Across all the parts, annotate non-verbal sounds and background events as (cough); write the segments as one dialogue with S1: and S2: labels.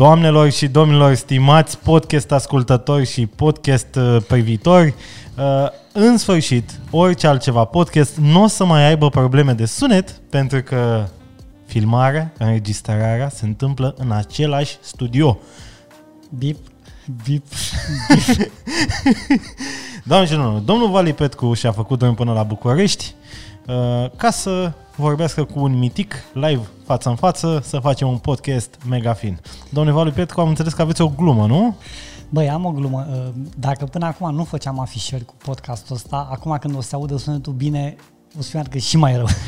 S1: Doamnelor și domnilor, stimați podcast ascultători și podcast uh, privitori, uh, în sfârșit, orice altceva podcast nu o să mai aibă probleme de sunet, pentru că filmarea, înregistrarea se întâmplă în același studio.
S2: Bip, bip. (laughs)
S1: Doamne și domnul, domnul Vali Petcu și-a făcut drum până la București uh, ca să vorbească cu un mitic live față în față, să facem un podcast mega fin. Domnule Vali Petcu, am înțeles că aveți o glumă, nu?
S2: Băi, am o glumă. Uh, Dacă până acum nu făceam afișări cu podcastul ăsta, acum când o să audă sunetul bine, o să fie că și mai rău. (laughs)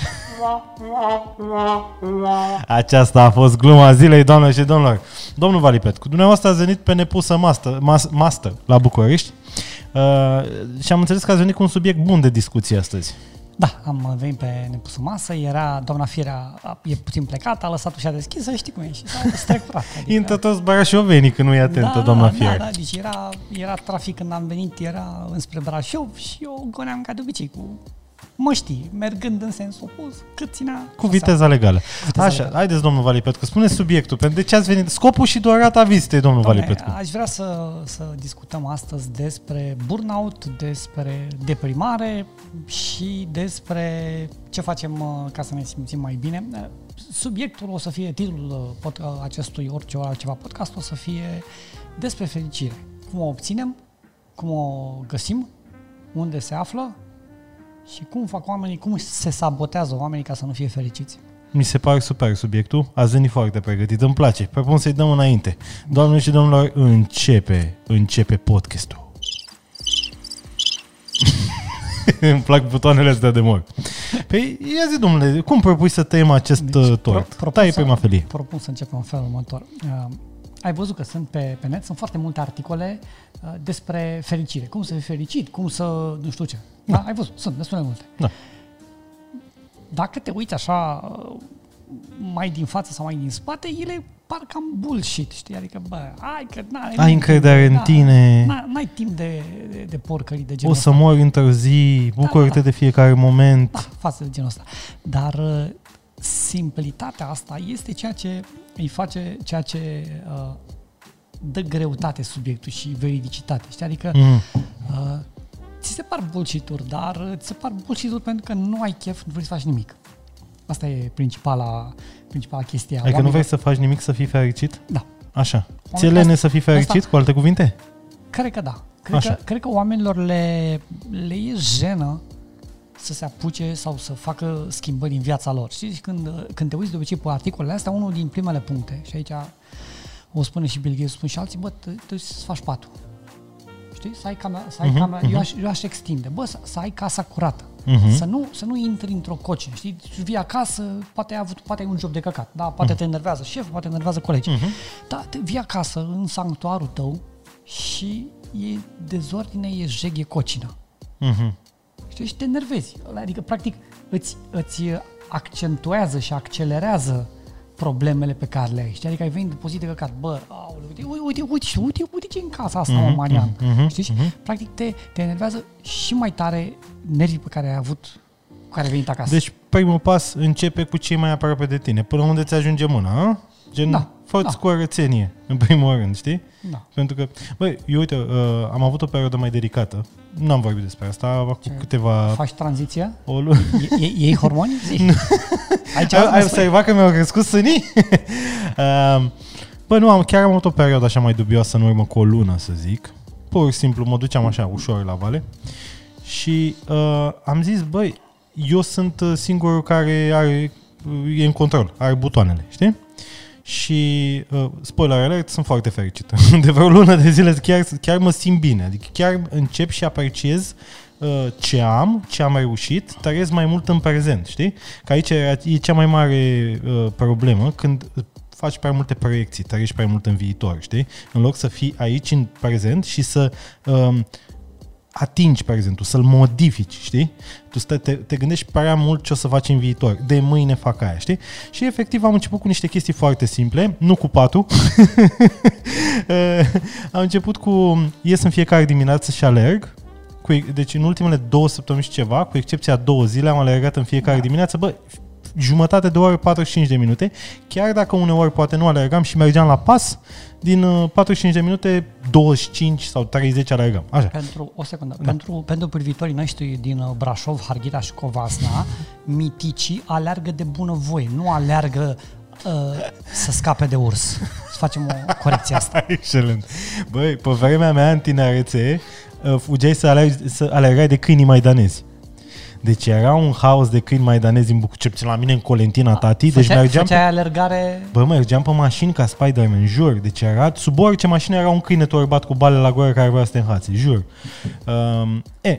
S1: Aceasta a fost gluma zilei, doamne și domnilor. Domnul Vali Petcu, dumneavoastră ați venit pe nepusă master, mas, master la București uh, și am înțeles că ați venit cu un subiect bun de discuție astăzi.
S2: Da, am venit pe nepusă masă, era doamna Firea, e puțin plecată, a lăsat ușa deschisă, știi cum e, și s-a strecurat. (laughs)
S1: Adică... Intră toți barașovenii când nu e atentă,
S2: da,
S1: doamna
S2: da,
S1: Fier.
S2: Da, da, deci era, era trafic când am venit, era înspre Brașov și eu goneam ca de obicei cu măștii, mergând în sens opus, cât ținea
S1: Cu viteza legală.
S2: viteza
S1: Așa,
S2: legală.
S1: haideți, domnul Vali Petcu, spune subiectul. Pentru de ce ați venit? Scopul și durata vizitei, domnul Vali
S2: Doamne,
S1: Petcu.
S2: aș vrea să, să discutăm astăzi despre burnout, despre deprimare și despre ce facem uh, ca să ne simțim mai bine. Uh, Subiectul o să fie, titlul uh, pod, uh, acestui orice altceva podcast o să fie despre fericire. Cum o obținem, cum o găsim, unde se află și cum fac oamenii, cum se sabotează oamenii ca să nu fie fericiți.
S1: Mi se pare super subiectul. Ați venit foarte pregătit, îmi place. Propun să-i dăm înainte. Doamne și domnilor, începe, începe podcastul. (laughs) îmi plac butoanele astea de mor. Păi, ia zi, domnule, cum propui să tăiem acest
S2: Deci,
S1: deci,
S2: pro-
S1: tort?
S2: propun
S1: Tai
S2: să-
S1: prima felie.
S2: Propun să începem în felul următor. Uh, ai văzut că sunt pe, pe net, sunt foarte multe articole uh, despre fericire. Cum să fii fericit, cum să nu știu ce. Da. da? Ai văzut, sunt destul de multe.
S1: Da.
S2: Dacă te uiți așa uh, mai din față sau mai din spate, ele par cam bullshit, știi? Adică, bă, ai că n-ai,
S1: Ai încredere în tine.
S2: Da, n-ai timp de, de, de porcării de genul
S1: O să
S2: ăsta.
S1: mor într-o zi, bucură-te
S2: da.
S1: de fiecare moment.
S2: Da, față de genul ăsta. Dar uh, simplitatea asta este ceea ce îi face, ceea ce uh, dă greutate subiectul și veridicitate. Știi? Adică
S1: Mm.
S2: uh, ți se par bullshit dar uh, ți se par bullshit pentru că nu ai chef, nu vrei să faci nimic. Asta e principala, principala chestie. a
S1: Adică nu vrei
S2: oamenilor.
S1: să faci nimic să fii fericit?
S2: Da.
S1: Așa. Ție
S2: Oamenii
S1: lene
S2: asta-
S1: să fii fericit,
S2: asta-
S1: cu alte cuvinte?
S2: Cred că da. Cred
S1: Așa.
S2: că, cred că oamenilor le, le e jenă să se apuce sau să facă schimbări în viața lor. Știi, Și când, când te uiți de obicei pe articolele astea, unul din primele puncte, și aici o spune și Bill Gates, spun și alții, bă, te, te să faci patul. Știi? Să ai camera, să ai
S1: Mhm,
S2: camera
S1: mhm.
S2: eu, aș, eu aș extinde, bă, să, să ai casa curată.
S1: Mhm.
S2: Să, nu, să nu intri într-o cocină, știi? Și vii acasă, poate ai, avut, poate ai un job de căcat, da? Poate te enervează șeful, poate te enervează colegii.
S1: Mhm.
S2: Da, te vii acasă în sanctuarul tău și e dezordine, e jeg, e cocină.
S1: Mhm.
S2: Știi? Și te enervezi. Adică, practic, îți, îți accentuează și accelerează problemele pe care le ai. Știi? Adică ai venit după zi de căcat, bă, aule, uite, uite, uite, uite, uite, uite, uite ce e în casa asta, mă,
S1: Mhm,
S2: Marian.
S1: mhm,
S2: Știi? Și,
S1: mhm.
S2: Practic, te, te enervează și mai tare nervii pe care ai avut, cu care ai venit acasă.
S1: Deci primul pas începe cu cei mai aproape de tine, până unde ți ajunge mâna, a? Gen,
S2: Da,
S1: fă-ți
S2: da.
S1: curățenie, în primul rând, știi?
S2: da.
S1: Pentru că, băi, eu uite, uh, am avut o perioadă mai delicată, nu am vorbit despre asta, acum
S2: Ce?
S1: câteva...
S2: Faci tranziția?
S1: O lună.
S2: E- e- Iei hormoni? Zi. Aici
S1: Ai,
S2: nu
S1: ai
S2: spui.
S1: observat că mi-au crescut sânii? uh, (laughs) bă, nu, am, chiar am avut o perioadă așa mai dubioasă în urmă cu o lună, să zic. Pur și simplu mă duceam așa ușor la vale și uh, am zis, băi, eu sunt uh, singurul care are, uh, e în control, are butoanele, știi? Și, uh, spoiler alert, sunt foarte fericit. (laughs) De vreo lună de zile chiar, chiar mă simt bine. Adică chiar încep și apreciez uh, ce am, ce am reușit, trăiesc mai mult în prezent, știi? Că aici e e cea mai mare uh, problemă când faci prea multe proiecții, trăiești prea mult în viitor, știi? În loc să fii aici în prezent și să um, atingi prezentul, să-l modifici, știi? Tu stai, te, te gândești prea mult ce o să faci în viitor. De mâine fac aia, știi? Și efectiv am început cu niște chestii foarte simple, nu cu patul. (laughs) Eh, am început cu ies în fiecare dimineață și alerg. Cu, deci în ultimele două săptămâni și ceva, cu excepția două zile, am alergat în fiecare
S2: Da.
S1: dimineață. Bă, jumătate de oră, 45 de minute, chiar dacă uneori poate nu alergam și mergeam la pas, din uh, 45 de minute, 25 sau 30 alergam. Așa.
S2: Pentru, o secundă, da. pentru, pentru privitorii noștri din uh, Brașov, Harghita și Covasna, miticii aleargă de bună voie, nu aleargă uh, să scape de urs. Să facem o corecție asta. (laughs)
S1: Excelent. Băi, pe vremea mea în tinerețe, uh, fugeai să, alergi, să alergai de câinii maidanezi. Deci era un haos de câini maidanezi în București, cel puțin la mine în Colentina, tati, deci
S2: Făceai-
S1: mergeam pe,
S2: Făceai alergare...
S1: bă, mergeam pe mașini ca Spider-Man, jur. Deci era, sub orice mașină era un câine torbat cu bale la gură care vrea să te înhațe, jur. Um, e, e,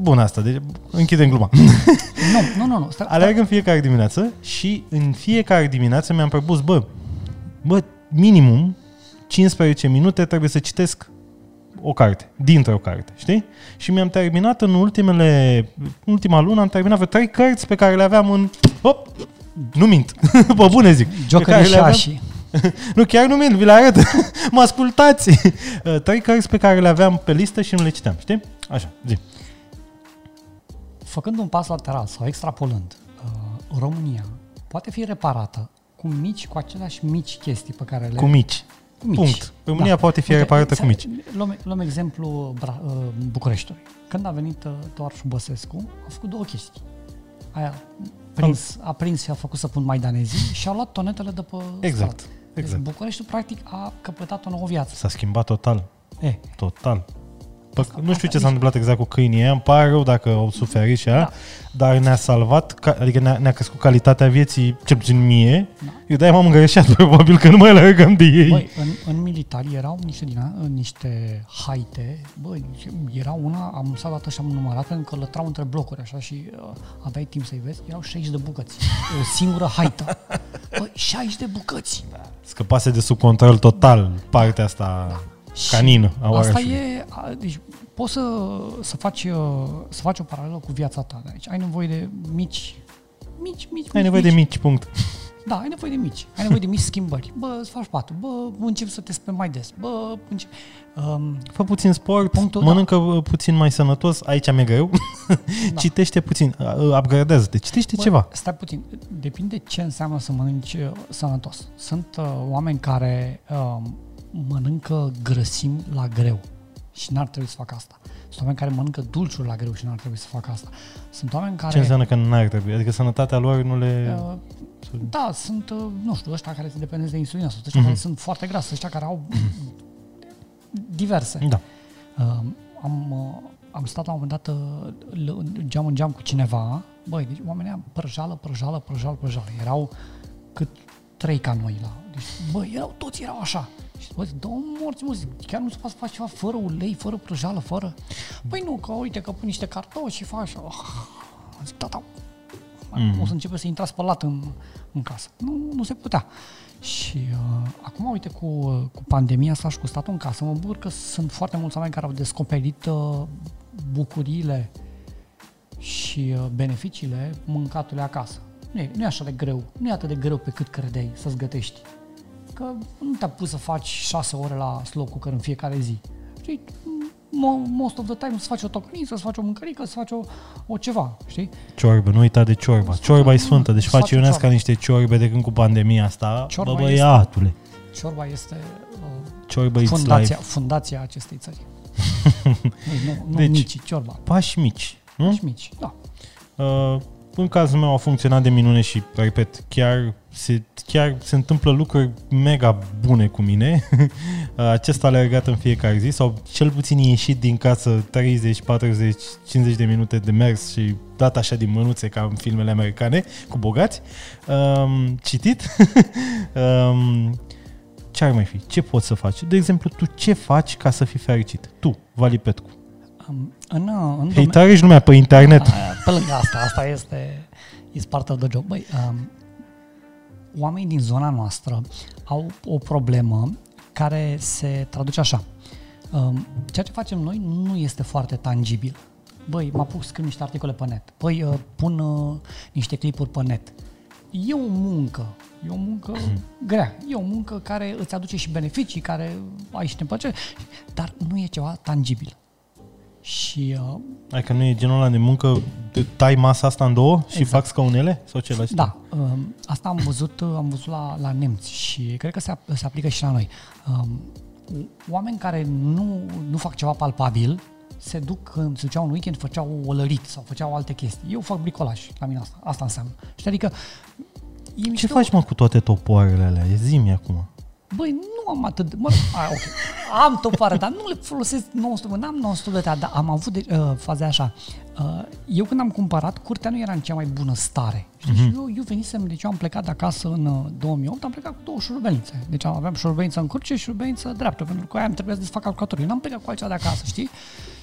S1: bun asta, deci închidem gluma. (laughs)
S2: Nu, nu, nu. nu. Stai,
S1: Alerg în fiecare dimineață și în fiecare dimineață mi-am propus, bă, bă, minimum 15 minute trebuie să citesc o carte, dintre o carte, știi? Și mi-am terminat în ultimele, în ultima lună, am terminat vreo trei cărți pe care le aveam în, hop, nu mint, (laughs) pe bune zic. pe
S2: Jokerii
S1: care
S2: și
S1: le aveam-
S2: șașii. (laughs)
S1: Nu, chiar nu mint, vi le arăt, (laughs) mă ascultați. Trei cărți pe care le aveam pe listă și nu le citeam, știi? Așa, zi.
S2: Făcând un pas lateral sau extrapolând, uh, România poate fi reparată cu mici, cu aceleași mici chestii pe care le...
S1: Cu mici.
S2: Cu mici.
S1: Punct. România poate fi reparată cu mici.
S2: Luăm, luăm exemplu Bra, uh, Bucureștiului. Când a venit uh, Toarșu Băsescu, a făcut două chestii. Aia prins, a prins și a făcut să pun maidanezii și a luat tonetele de pe
S1: Exact,
S2: stradă.
S1: exact.
S2: Deci Bucureștiul practic a căpătat o nouă viață.
S1: S-a schimbat total.
S2: E,
S1: Total. Pă,
S2: Asta-
S1: nu știu
S2: asta
S1: ce s-a
S2: zic.
S1: întâmplat exact cu câinii ăia, îmi pare rău dacă au suferit și aia,
S2: Da.
S1: dar ne-a salvat, ca, adică ne-a, ne-a crescut calitatea vieții, cel puțin mie.
S2: Da.
S1: Eu de-aia m-am îngreșat, (laughs) probabil că nu mai alergăm de ei.
S2: Băi, în, în militari erau niște din a- niște haite, băi, era una, am stat dată și am numărat pentru că lătrau între blocuri așa și uh, aveai timp să-i vezi, erau 60 de bucăți. O singură haită. (laughs) Băi, 60 de bucăți.
S1: Scăpase de sub control total partea asta canină a
S2: Asta
S1: orașului.
S2: e, a, deci poți să, să, faci, uh, să faci o paralelă cu viața ta. Deci ai nevoie de mici, mici, mici,
S1: Ai
S2: mici,
S1: nevoie de mici, punct.
S2: Da, ai nevoie de mici. Ai nevoie de mici schimbări. Bă, îți faci patul. Bă, încep să te speli mai des. Bă, încep... Um,
S1: Fă puțin sport,
S2: Punctul,
S1: mănâncă uh, puțin mai sănătos, aici mi-e greu.
S2: Da. (laughs)
S1: Citește puțin, uh, upgradează-te, citește
S2: bă,
S1: ceva.
S2: Stai puțin. Depinde ce înseamnă să mănânci uh, sănătos. Sunt uh, oameni care uh, mănâncă grăsimi la greu și n-ar trebui să facă asta. Sunt oameni care mănâncă dulciuri la greu și n-ar trebui să facă asta. Sunt oameni care...
S1: Ce înseamnă că nu ar trebui? Adică sănătatea lor nu le...
S2: Uh, da, sunt, uh, nu știu, ăștia care sunt dependenți de insulină, sunt ăștia
S1: Mhm.
S2: care sunt foarte grase, ăștia care au (clears throat) diverse.
S1: Da.
S2: Uh, am, uh, am stat la un moment dat uh, l- geam în geam cu cineva, băi, deci oamenii ăia prăjală, prăjală, prăjală, prăjală. Erau cât trei ca noi la... Deci, băi, erau, toți erau așa. Și bă, zic, două morți, mă, zic, chiar nu se poate să faci ceva fără ulei, fără prăjală, fără... Păi nu, că uite că pun niște cartofi și faci... Oh. Zic, tata, mm. o să începe să intra spălat în, în casă. Nu, nu se putea. Și uh, acum, uite, cu, uh, cu pandemia asta și cu statul în casă, mă bucur că sunt foarte mulți oameni care au descoperit uh, bucuriile și uh, beneficiile mâncatului acasă. Nu e, nu e așa de greu, nu e atât de greu pe cât credeai să-ți gătești. Că nu te-a pus să faci 6 ore la slow cooker în fiecare zi. Știi, mo- most of the time să faci o tocăniță, să faci o mâncărică, să faci o, o ceva, știi?
S1: Ciorbă, nu uita de ciorba. Ciorba e sfântă, deci
S2: Să faci
S1: face Ionesca
S2: ciorbă.
S1: niște ciorbe de când cu pandemia asta.
S2: Ciorba
S1: Bă,
S2: este-
S1: băiatule,
S2: Ciorba este uh,
S1: ciorba it's
S2: fundația,
S1: life.
S2: fundația acestei țări. (laughs) nu, nu
S1: Deci-
S2: mici, ciorba.
S1: Pași mici, nu?
S2: Mici, mici, da.
S1: Uh, în cazul meu a funcționat de minune și, repet, chiar se, chiar se întâmplă lucruri mega bune cu mine. Uh, (laughs) Acesta a alergat în fiecare zi sau cel puțin ieșit din casă 30, 40, 50 de minute de mers și dat așa din mânuțe ca în filmele americane cu bogați. Um, citit. (laughs) um, ce ar mai fi? Ce poți să faci? De exemplu, tu ce faci ca să fii fericit? Tu, Vali Petcu.
S2: Um, în, uh, în
S1: Hei,
S2: domeniu-
S1: tare ești lumea pe internet.
S2: Aia, Pe lângă asta, asta este is part of the job. Băi, um, oamenii din zona noastră au o problemă care se traduce așa. Um, ceea ce facem noi nu este foarte tangibil. Băi, mă apuc să scriu niște articole pe net. Băi, uh, pun uh, niște clipuri pe net. E o muncă. E o muncă (clears throat) grea. E o muncă care îți aduce și beneficii, care ai și te împăce, dar nu e ceva tangibil. Și uh,
S1: Adică nu e genul ăla de muncă, de tai masa asta în două și
S2: Exact.
S1: fac scaunele? Sau ce la
S2: Da, um, asta am văzut, uh, am văzut la, la nemți și cred că se, ap- se aplică și la noi. Um, oameni care nu, nu fac ceva palpabil, se duc, când se duceau în weekend, făceau olărit sau făceau alte chestii. Eu fac bricolaj, la mine asta, asta înseamnă. Știi, adică e
S1: Ce
S2: mișto-
S1: faci, mă, cu toate topoarele alea? E zi acum.
S2: Băi, nu am atât de... Mă, a, okay. Am topoare, dar nu le folosesc non-stop. Bă, N-am non-stop de dar am avut de, uh, faze așa. Uh, eu când am cumpărat, curtea nu era în cea mai bună stare. Știi? Și eu, eu venisem, deci eu am plecat de acasă în uh, 2008, am plecat cu două șurubelnițe. Deci aveam șurubelniță în curte și șurubelniță dreaptă, pentru că aia îmi trebuia să desfac calculatorul. Eu n-am plecat cu altceva de acasă, știi?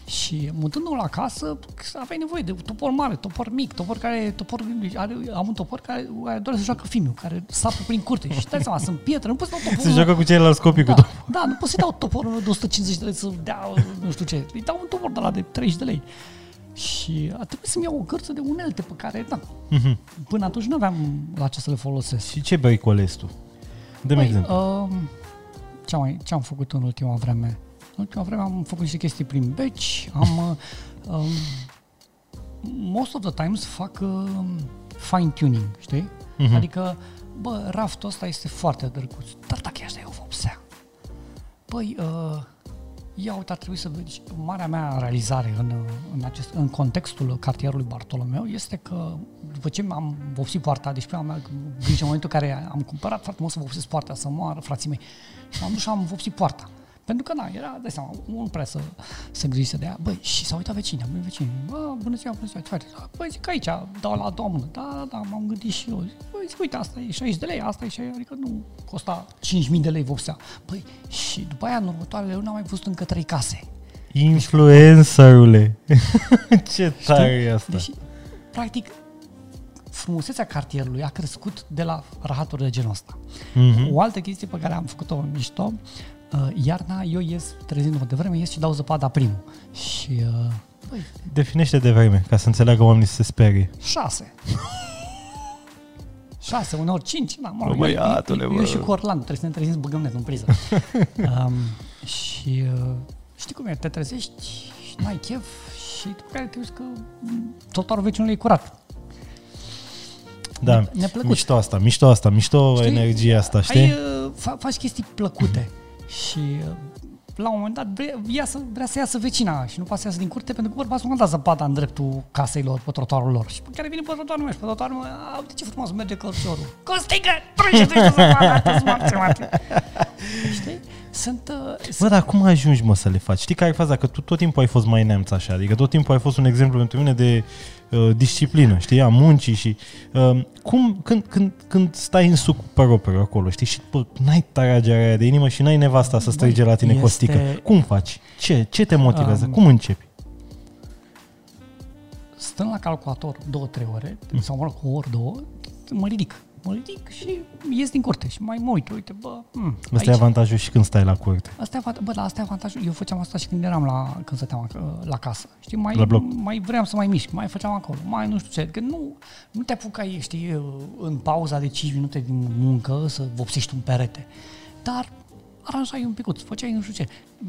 S2: Și mutându-mă la casă, aveai nevoie de topor mare, topor mic, topor care, topor, are, am un topor care, care doar să joacă filmul, care sapă prin curte. Și stai seama, sunt pietre, nu poți să dau
S1: Se
S2: toporul
S1: joacă cu ceilalți copii
S2: da,
S1: cu tot.
S2: da, nu pot să-i dau toporul meu de 150 de lei să dea nu știu ce. Îi dau un topor de la de 30 de lei. Și a trebuit să-mi iau o cărță de unelte pe care, da,
S1: Mhm.
S2: până atunci nu aveam la ce să le folosesc.
S1: Și ce bricolezi tu? Dă-mi exemplu.
S2: um, ce, am, mai- ce am făcut în ultima vreme? În ultima vreme am făcut niște chestii prin beci, am... (laughs) uh, um, most of the times fac um, fine-tuning, știi?
S1: Mhm.
S2: Adică, bă, raftul ăsta este foarte drăguț, dar dacă asta e o vopsea. Băi, uh, ia uite, ar trebui să vezi, marea mea realizare în, în, acest, în contextul cartierului Bartolomeu este că după ce am vopsit poarta, deci prima mea grijă în momentul în care am cumpărat foarte mult să vopsesc poarta, să moară frații mei, și am dus și am vopsit poarta. Pentru că, na, era, dai seama, nu prea să, să grijise de ea. Băi, și s-au uitat vecinii, am venit vecinii. Bă, bună ziua, bună ziua, ce faceți? Băi, zic aici, dau la a doua mână. Da, da, da, m-am gândit și eu. Zic, Băi, zic, uite, asta e 60 de lei, asta e 60, adică nu costa 5.000 de lei vopsea. Băi, și după aia, în următoarele luni, am mai văzut încă trei case.
S1: Influencerule. (laughs) ce tare e asta.
S2: Deci, practic, frumusețea cartierului a crescut de la rahaturi de genul ăsta.
S1: Mhm.
S2: O altă chestie pe care am făcut-o în mișto, uh, iarna eu ies trezindu-mă de vreme, ies și dau zăpada primul. Și, uh, băi,
S1: Definește de vreme, ca să înțeleagă oamenii să se sperie.
S2: șase. (laughs) șase, uneori cinci, da, mă
S1: Bă,
S2: rog,
S1: băiatule,
S2: eu, eu,
S1: bă.
S2: eu, și cu Orlando, trebuie să ne trezim să băgăm net în priză. (laughs) um, și uh, știi cum e, te trezești și n-ai chef și după care te uiți că mm, totarul vecinului e curat.
S1: Da,
S2: Neplăcut.
S1: mișto asta, mișto asta, mișto
S2: Știi?
S1: energia asta, știi?
S2: Ai, uh, fa- faci chestii plăcute și uh, la un moment dat vrea, ia să, vrea să iasă vecina și nu poate să iasă din curte pentru că bărbatul nu a dat zăpada în dreptul casei lor, pe trotuarul lor. Și pe care vine pe trotuarul meu și pe trotuarul meu, a, uite ce frumos merge călciorul. Costică, trece de zăpada, tu smarți, mate. Știi? Sunt, uh,
S1: Bă, dar cum ajungi, mă, să le faci? Știi care e faza? Că tu tot timpul ai fost mai neamț așa, adică tot timpul ai fost un exemplu pentru mine de uh, disciplină, știi, a muncii și uh, cum, când, când, când stai în suc propriu acolo, știi, și bă, n-ai tragerea aia de inimă și n-ai nevasta să strige la tine
S2: este-
S1: costică, cum faci? Ce, ce te motivează?
S2: Um,
S1: cum începi?
S2: stând la calculator două, trei ore, sau mă rog, o oră, două, mă ridic. Mă ridic și ies din curte și mai mă uit, uite, bă, hmm,
S1: Ăsta e avantajul și când stai la curte.
S2: Asta e, avat- bă, dar asta e avantajul. Eu făceam asta și când eram la, când stăteam ac- la casă. Știi, mai,
S1: La bloc.
S2: mai vreau să mai mișc, mai făceam acolo, mai nu știu ce. Că nu, nu te apucai, știi, în pauza de 5 minute din muncă să vopsești un perete. Dar aranjai un picuț, făceai nu știu ce.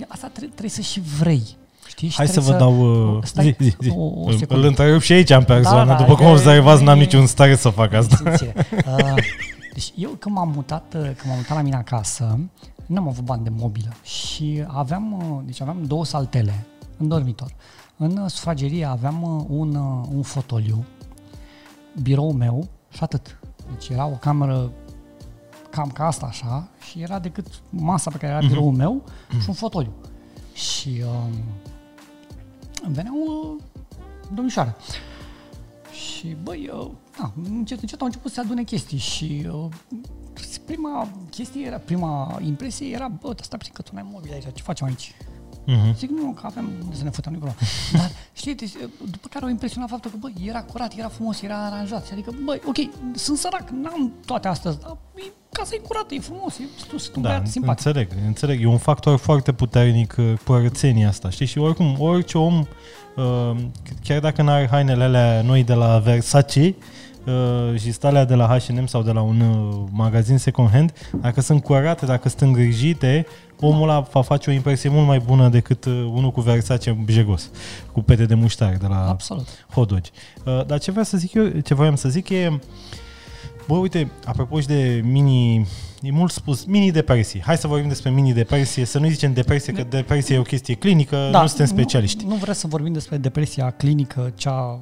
S2: Asta tre- trebuie să și vrei. Știi? Și
S1: Hai să
S2: trebuie
S1: vă dau... Uh,
S2: Stai,
S1: zi, zi, zi.
S2: o- o
S1: Îl-
S2: secundă.
S1: Îl întrerup și aici în persoană.
S2: Da, da,
S1: După cum
S2: e-
S1: observați, n-am
S2: e-
S1: niciun stare să fac asta.
S2: Simțire. (laughs) Uh, deci eu când m-am mutat, uh, când m-am mutat la mine acasă, nu am avut bani de mobilă și aveam, uh, deci aveam două saltele în dormitor. În uh, sufragerie aveam uh, un, uh, un fotoliu, biroul meu și atât. Deci era o cameră cam ca asta așa și era decât masa pe care era biroul meu și un fotoliu. Și um, îmi veneau uh, domnișoare. Și, băi, uh, da, încet, încet au început să se adune chestii și uh, prima chestie era, prima impresie era, bă, dar stai puțin că tu n-ai mobil aici, ce facem aici?
S1: Mhm.
S2: Zic, nu, că avem unde să ne fătăm, nu problemă. Dar, știi, deci, după care au impresionat faptul că, băi, era curat, era frumos, era aranjat. Și adică, băi, ok, sunt sărac, n-am toate astea, dar e, casa e curată, e frumos, e, tu sunt un
S1: Da,
S2: băiat simpatic.
S1: înțeleg, înțeleg. E un factor foarte puternic uh, curățenia asta, știi? Și oricum, orice om, uh, chiar dacă n-are hainele alea noi de la Versace, uh, și stalea de la H&M sau de la un uh, magazin second hand, dacă sunt curate, dacă sunt îngrijite, omul ăla va face o impresie mult mai bună decât uh, unul cu Versace jegos, cu pete de muștar de la
S2: Absolut.
S1: hot dogi. Uh, dar ce vreau să zic eu, ce voiam să zic e, bă, uite, apropo și de mini, e mult spus, mini-depresii. Hai să vorbim despre mini-depresie, să nu zicem depresie, că depresia e o chestie clinică, da, nu suntem specialiști.
S2: Nu, nu vreau să vorbim despre depresia clinică, cea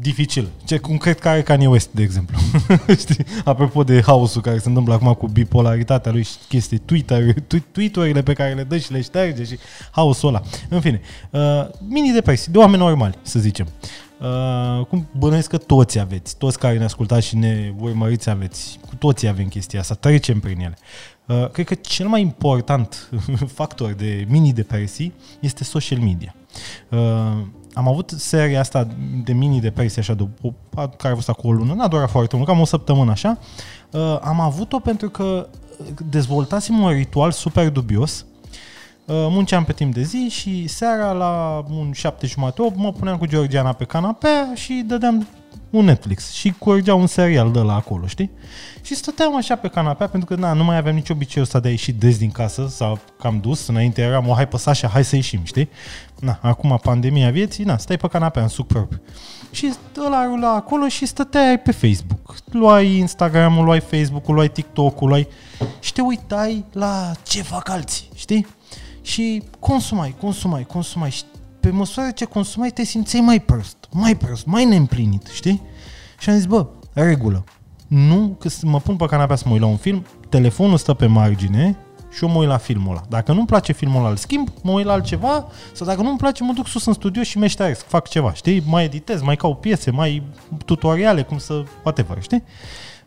S1: dificil. Ce cum cred că are Kanye West, de exemplu. (laughs) Știi? Apropo de haosul care se întâmplă acum cu bipolaritatea lui și chestii, Twitter, tweet-urile pe care le dă și le șterge și haosul ăla. În fine, uh, mini-depresii, de oameni normali, să zicem. Uh, cum bănuiesc că toți aveți, toți care ne ascultați și ne urmăriți aveți, cu toții avem chestia asta, trecem prin ele. Uh, cred că cel mai important (laughs) factor de mini-depresii este social media. Uh, am avut seria asta de mini-depresie așa, de o, care a fost acolo o lună, n-a durat foarte mult, cam o săptămână așa. Uh, am avut-o pentru că dezvoltasem un ritual super dubios. Uh, munceam pe timp de zi și seara la un șapte jumate, 8, mă puneam cu Georgiana pe canapea și dădeam un Netflix și curgea un serial de la acolo, știi? Și stăteam așa pe canapea pentru că na, nu mai aveam nici obiceiul ăsta de a ieși des din casă sau cam dus, înainte eram o hai păsa și hai să ieșim, știi? Na, acum pandemia vieții, na, stai pe canapea în suc propriu. Și ăla rula acolo și stăteai pe Facebook. Luai Instagram-ul, luai Facebook-ul, luai TikTok-ul, luai... Și te uitai la ce fac alții, știi? Și consumai, consumai, consumai și pe măsură ce consumai te simțeai mai prost, mai prost, mai neîmplinit, știi? Și am zis, bă, regulă, nu, că mă pun pe canapea să mă uit la un film, telefonul stă pe margine și eu mă uit la filmul ăla. Dacă nu-mi place filmul ăla, îl schimb, mă uit la altceva, sau dacă nu-mi place, mă duc sus în studio și meșteresc, fac ceva, știi? Mai editez, mai caut piese, mai tutoriale, cum să, whatever, știi?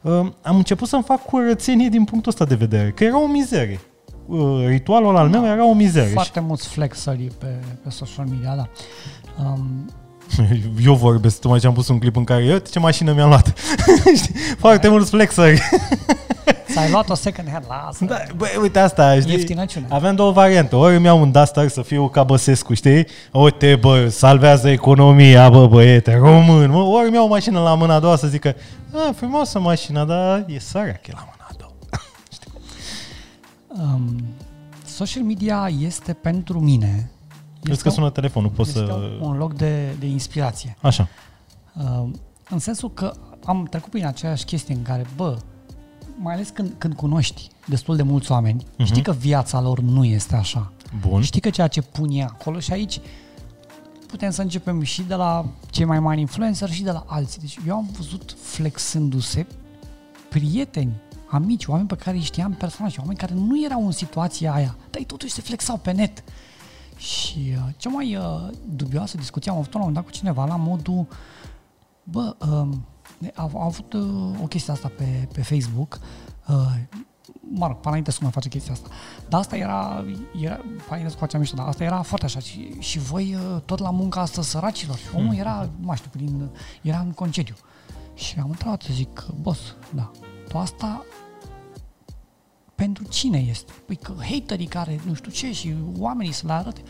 S1: Uh, am început să-mi fac curățenie din punctul ăsta de vedere, că era o mizerie. Uh, ritualul ăla al meu era o mizerie.
S2: Foarte mulți flexări pe, pe social media, da. Um, (laughs)
S1: eu vorbesc, tocmai ce am pus un clip în care eu ce mașină mi-am luat. (laughs) Foarte mulți flexări. (laughs)
S2: Ți-ai luat o second hand, lasă.
S1: Da, bă, uite asta, știi?
S2: Ieftinăciune.
S1: Aveam două variante. Ori îmi iau un Duster să fiu ca Băsescu, știi? Uite, bă, salvează economia, bă, băiete, român. Mă, ori îmi iau o mașină la mâna a doua să zică, a, frumoasă mașina, dar e săracă la mâna a doua.
S2: Um, social media este pentru mine
S1: Crezi că sună telefonul, poți
S2: este
S1: să...
S2: un loc de, de inspirație.
S1: Așa.
S2: Uh, în sensul că am trecut prin aceeași chestie în care, bă, mai ales când, când cunoști destul de mulți oameni, uh-huh. știi că viața lor nu este așa.
S1: Bun.
S2: Știi că ceea ce pun ei acolo și aici putem să începem și de la cei mai mari influencer și de la alții. Deci eu am văzut flexându-se prieteni, amici, oameni pe care îi știam personal și oameni care nu erau în situația aia, dar ei totuși se flexau pe net. Și uh, cea mai uh, dubioasă discuție am avut-o la un moment dat cu cineva la modul, bă, uh, a, a avut uh, o chestie asta pe, pe Facebook, uh, mă rog, Panaitescu mai face chestia asta. Dar asta era, era Panaitescu face mișto, dar asta era foarte așa. Și, și voi uh, tot la munca asta săracilor. Și omul era, nu mai știu, prin, era în concediu. Și am întrebat să zic, boss, da, tu asta pentru cine este? Păi că haterii care nu știu ce și oamenii să le arate.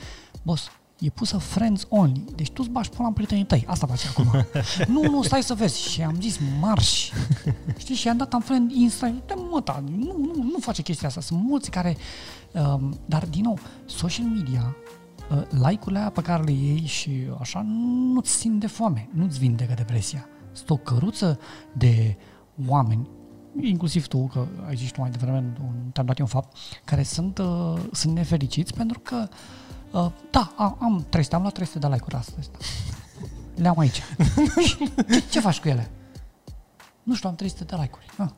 S2: Boss, e pusă friends only. Deci tu îți bași până la prietenii tăi. Asta face acum. (laughs) nu, nu, stai să vezi. Și am zis, marș. Știi? Și am dat am friend Insta. De mă, da, nu, nu, nu face chestia asta. Sunt mulți care... Um, dar, din nou, social media, uh, like-urile aia pe care le iei și așa, nu-ți simt de foame. Nu-ți vindecă depresia. Sunt o căruță de oameni inclusiv tu, că ai zis tu mai devreme, te-am dat un fapt, care sunt, uh, sunt nefericiți pentru că, uh, da, am 300, am luat 300 de like-uri astăzi. Le am aici. (laughs) ce, ce faci cu ele? Nu știu, am 300 de like-uri. Ah.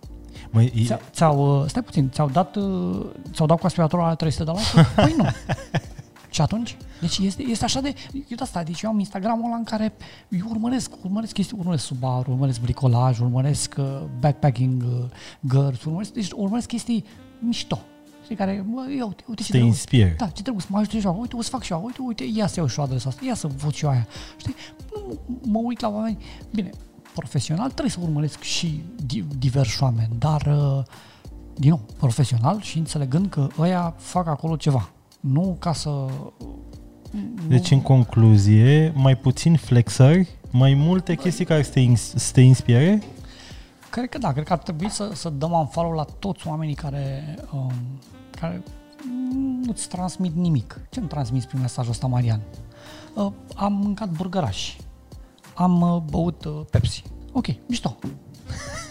S1: Măi, e...
S2: ți-au, uh, stai puțin, ți-au dat, uh, ți-au dat cu aspiratorul la 300 de like-uri? Păi nu. (laughs) Și atunci? Deci este, este așa de... Eu de asta, deci eu am Instagramul ăla în care eu urmăresc, urmăresc chestii, urmăresc Subaru, urmăresc bricolaj, urmăresc uh, backpacking uh, girls, urmăresc, deci urmăresc chestii mișto. Știi, care, bă, ia uite, uite ce
S1: Te inspir.
S2: Da, ce trebuie să mă ajute și eu, uite, o să fac și eu, uite, uite, ia să iau și eu adresa asta, ia să văd și eu aia. Știi, nu mă uit la oameni, bine, profesional trebuie să urmăresc și diversi oameni, dar, uh, din nou, profesional și înțelegând că ăia fac acolo ceva nu ca să...
S1: Deci, în concluzie, mai puțin flexări, mai multe chestii care să te, să te inspire?
S2: Cred că da, cred că ar trebui să, să dăm unfollow la toți oamenii care, um, care nu-ți transmit nimic. Ce nu transmiți prin mesajul ăsta, Marian? Uh, am mâncat burgerași. Am uh, băut uh, Pepsi. Ok, mișto. (laughs)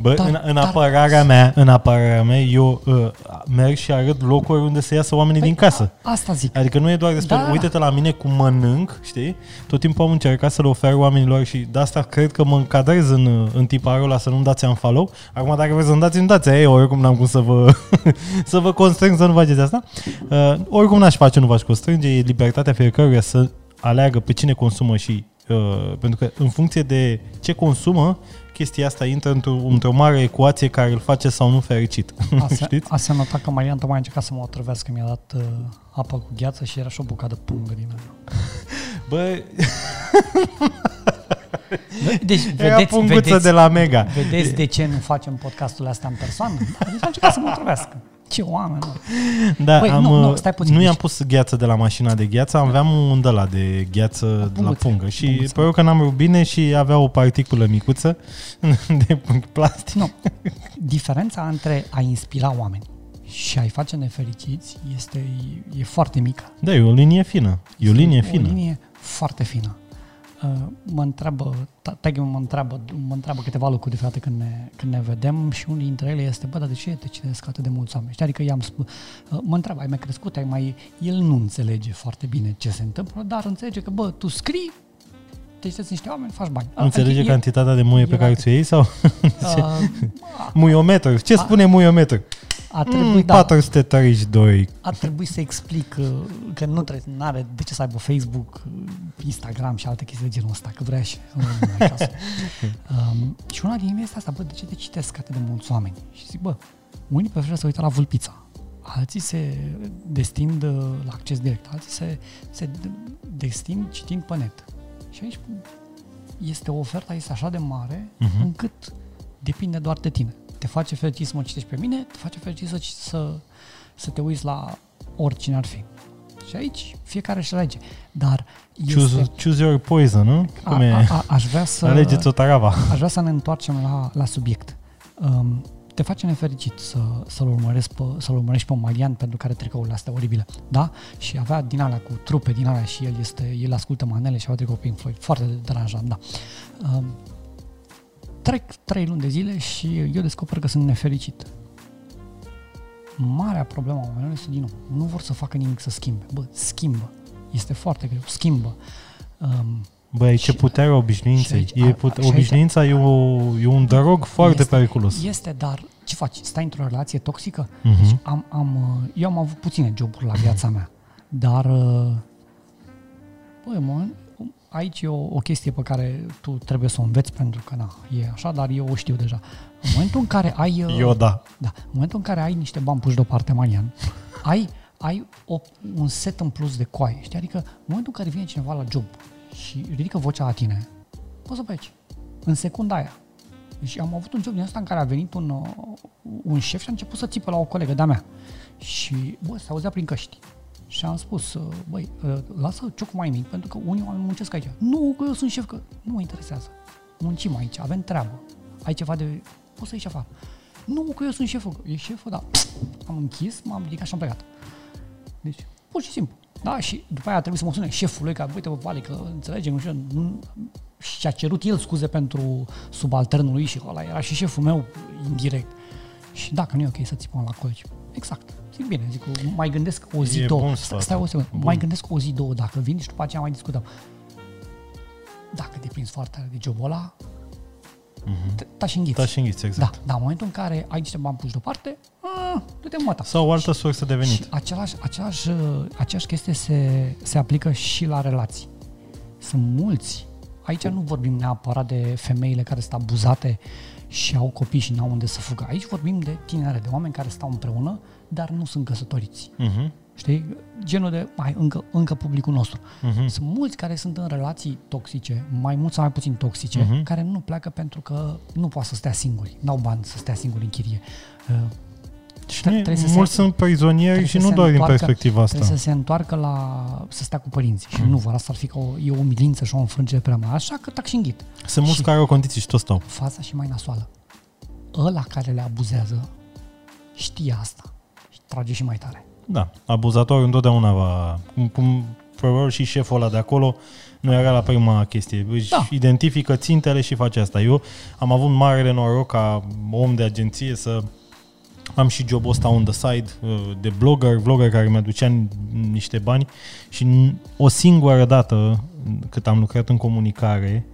S1: Bă,
S2: Dar-
S1: în, în
S2: dar-
S1: apărarea mea, în apărarea mea, eu uh, merg și arăt locuri unde să iasă oamenii din casă.
S2: Asta zic.
S1: Adică nu e doar despre,
S2: Da.
S1: uite-te la mine cum mănânc, știi? Tot timpul am încercat să le ofer oamenilor și de asta cred că mă încadrez în, în tiparul ăla să nu-mi dați un follow. Acum dacă vreți să-mi dați, îmi dați. Ei, oricum n-am cum să vă, (laughs) să vă constrâng să nu faceți asta. Uh, oricum n-aș face, nu v-aș constrânge. E libertatea fiecăruia să aleagă pe cine consumă și uh, pentru că în funcție de ce consumă, chestia asta intră într-o, într-o mare ecuație care îl face sau nu fericit.
S2: Ase, (laughs)
S1: Știți?
S2: Ase nota că Marian tocmai a încercat să mă otrăvească, mi-a dat uh, apă cu gheață și era și o bucată de pungă din aia. (laughs) (laughs)
S1: Bă,
S2: Deci,
S1: era
S2: vedeți,
S1: punguță
S2: vedeți,
S1: de la Mega.
S2: vedeți de ce nu facem podcasturile astea în persoană? Da, deci a încercat să mă otrăvească. Ce oameni, mă.
S1: Da,
S2: Băi,
S1: am,
S2: nu, nu,
S1: uh,
S2: stai puțin,
S1: nu
S2: deci-
S1: i-am pus gheață de la mașina de gheață, aveam un de la de gheață de la
S2: punguță,
S1: pungă și
S2: punguță.
S1: păi eu că n-am rupt bine și avea o particulă micuță (laughs) de plastic.
S2: Nu. Diferența între a inspira oameni și a-i face nefericiți este, e foarte mică.
S1: Da, e o linie fină. E o linie
S2: o
S1: fină.
S2: linie foarte fină. Uh, Mă întreabă, tagă mă întreabă, mă întreabă câteva lucruri de fiecare când ne, când ne vedem și unul dintre ele este, bă, dar de ce te citesc atât de mulți oameni? Știi? Adică i-am spus, uh, mă întreabă, ai mai crescut, ai mai... El nu înțelege foarte bine ce se întâmplă, dar înțelege că, bă, tu scrii, te citești niște oameni, faci bani.
S1: Înțelege
S2: Adică e-
S1: cantitatea de muie pe
S2: e
S1: care
S2: la-
S1: ți-o iei sau
S2: uh, (laughs)
S1: muiometru? Ce spune muiometru?
S2: a trebuit,
S1: Mm,
S2: da,
S1: 432.
S2: ar trebui să explic uh, că nu trebuie, nu are de ce să aibă Facebook, uh, Instagram și alte chestii de genul ăsta, că vrea și nu mai acasă. (laughs) um, și una din ele este asta, bă, de ce te citesc atât de mulți oameni? Și zic, bă, unii preferă să uită la vulpița, alții se destind uh, la acces direct, alții se, se destind citind pe net. Și aici este o ofertă este așa de mare
S1: Mhm.
S2: încât depinde doar de tine. Te face fericit să mă citești pe mine, te face fericit să, să, să te uiți la oricine ar fi. Și aici fiecare își alege. Dar
S1: Choose,
S2: este,
S1: choose your poison, nu?
S2: a,
S1: Cum e?
S2: a, a, aș vrea să
S1: Alegeți o tarava.
S2: aș vrea să ne întoarcem la, la subiect. Um, te face nefericit să, să-l, urmăresc pe, să-l urmărești pe Marian pentru care tricourile astea oribile, da? Și avea din alea cu trupe din alea și el este, el ascultă manele și avea tricou Pink Floyd. Foarte deranjant, da. Um, trec trei luni de zile și eu descoper că sunt nefericit. Marea problemă a oamenilor este din nou, nu vor să facă nimic să schimbe. Bă, schimbă. Este foarte greu, schimbă. Um,
S1: Băi, ce
S2: Și-
S1: putere a obișnuinței.
S2: și aici-
S1: E
S2: a-
S1: put-
S2: și aici-
S1: obișnuința e, o, e un drog foarte
S2: Este-
S1: periculos.
S2: Este, dar ce faci? Stai într-o relație toxică?
S1: Mhm.
S2: Deci am, am, uh, eu am avut puține joburi la viața mea, dar uh, băi, mă, aici e o, o chestie pe care tu trebuie să o înveți pentru că na, e așa, dar eu o știu deja. În momentul în care ai uh,
S1: Eu da.
S2: da, în momentul în care ai niște bani puși deoparte, Marian, ai, ai o, un set în plus de coaie, știi? Adică în momentul în care vine cineva la job și ridică vocea la tine, poți să pleci. În secunda aia. Deci am avut un job din ăsta în care a venit un, uh, un șef și a început să țipe la o colegă de-a mea. Și, bă, se auzea prin căști. Și am spus, uh, băi, uh, lasă ciocul mai mic, pentru că unii oameni muncesc aici. Nu, că eu sunt șef, că nu mă interesează. Muncim aici, avem treabă. Ai ceva de... Poți să ieși afară. Nu, că eu sunt șeful. E șeful, da. Am închis, m-am ridicat și am plecat. Deci, pur și simplu. Da, și după aia trebuie să mă sune șeful lui, că uite, bă, Vale, că înțelegem, nu știu, nu, și a cerut el scuze pentru subalternul lui și ăla era și șeful meu indirect. Și dacă nu e ok să țipăm la colegi. Exact. Zic bine, zic, mai gândesc o zi,
S1: E
S2: două.
S1: bun
S2: Stai,
S1: sfat.
S2: stai o secundă,
S1: Bun.
S2: mai gândesc o zi, două, dacă vin și după aceea mai discutăm. Dacă te prinzi foarte tare de jobul ăla, te- tași înghiți.
S1: Da, și înghiți, exact.
S2: Da, dar în momentul în care ai niște bani puși deoparte, a, du-te în măta.
S1: Sau o altă sursă de venit.
S2: Și același, același, uh, aceeași chestie se, se aplică și la relații. Sunt mulți. Aici nu vorbim neapărat de femeile care sunt abuzate și au copii și n-au unde să fugă. Aici vorbim de tinere, de oameni care stau împreună, dar nu sunt căsătoriți.
S1: Mhm,
S2: Știi? Genul de, mai încă, încă publicul nostru.
S1: mhm.
S2: Sunt mulți care sunt în relații toxice, mai mult sau mai puțin toxice,
S1: Mhm.
S2: care nu pleacă pentru că nu poate să stea singuri, n-au bani să stea singuri în chirie. Uh,
S1: Și Nu,
S2: trebuie să
S1: mulți
S2: se-
S1: sunt prizonieri
S2: trebuie
S1: și
S2: să
S1: nu
S2: se
S1: doar din
S2: întoarcă-
S1: perspectiva asta.
S2: Trebuie să se întoarcă la să stea cu părinții și nu vor. Asta ar fi ca o, e o umilință și o înfrângere prea mare. Așa că tac și înghit.
S1: Sunt mulți
S2: și-
S1: care au condiții și tot stau.
S2: Fața și mai nasoală. Ăla care le abuzează știe asta și trage și mai tare.
S1: Da, abuzatorul întotdeauna va... Cum, cum probabil și șeful ăla de acolo nu era la prima chestie. Își
S2: Da.
S1: identifică țintele și face asta. Eu am avut marele noroc ca om de agenție să am și jobul ăsta on the side uh, de blogger, vlogger care mi-aducea n- niște bani și n- o singură dată cât am lucrat în comunicare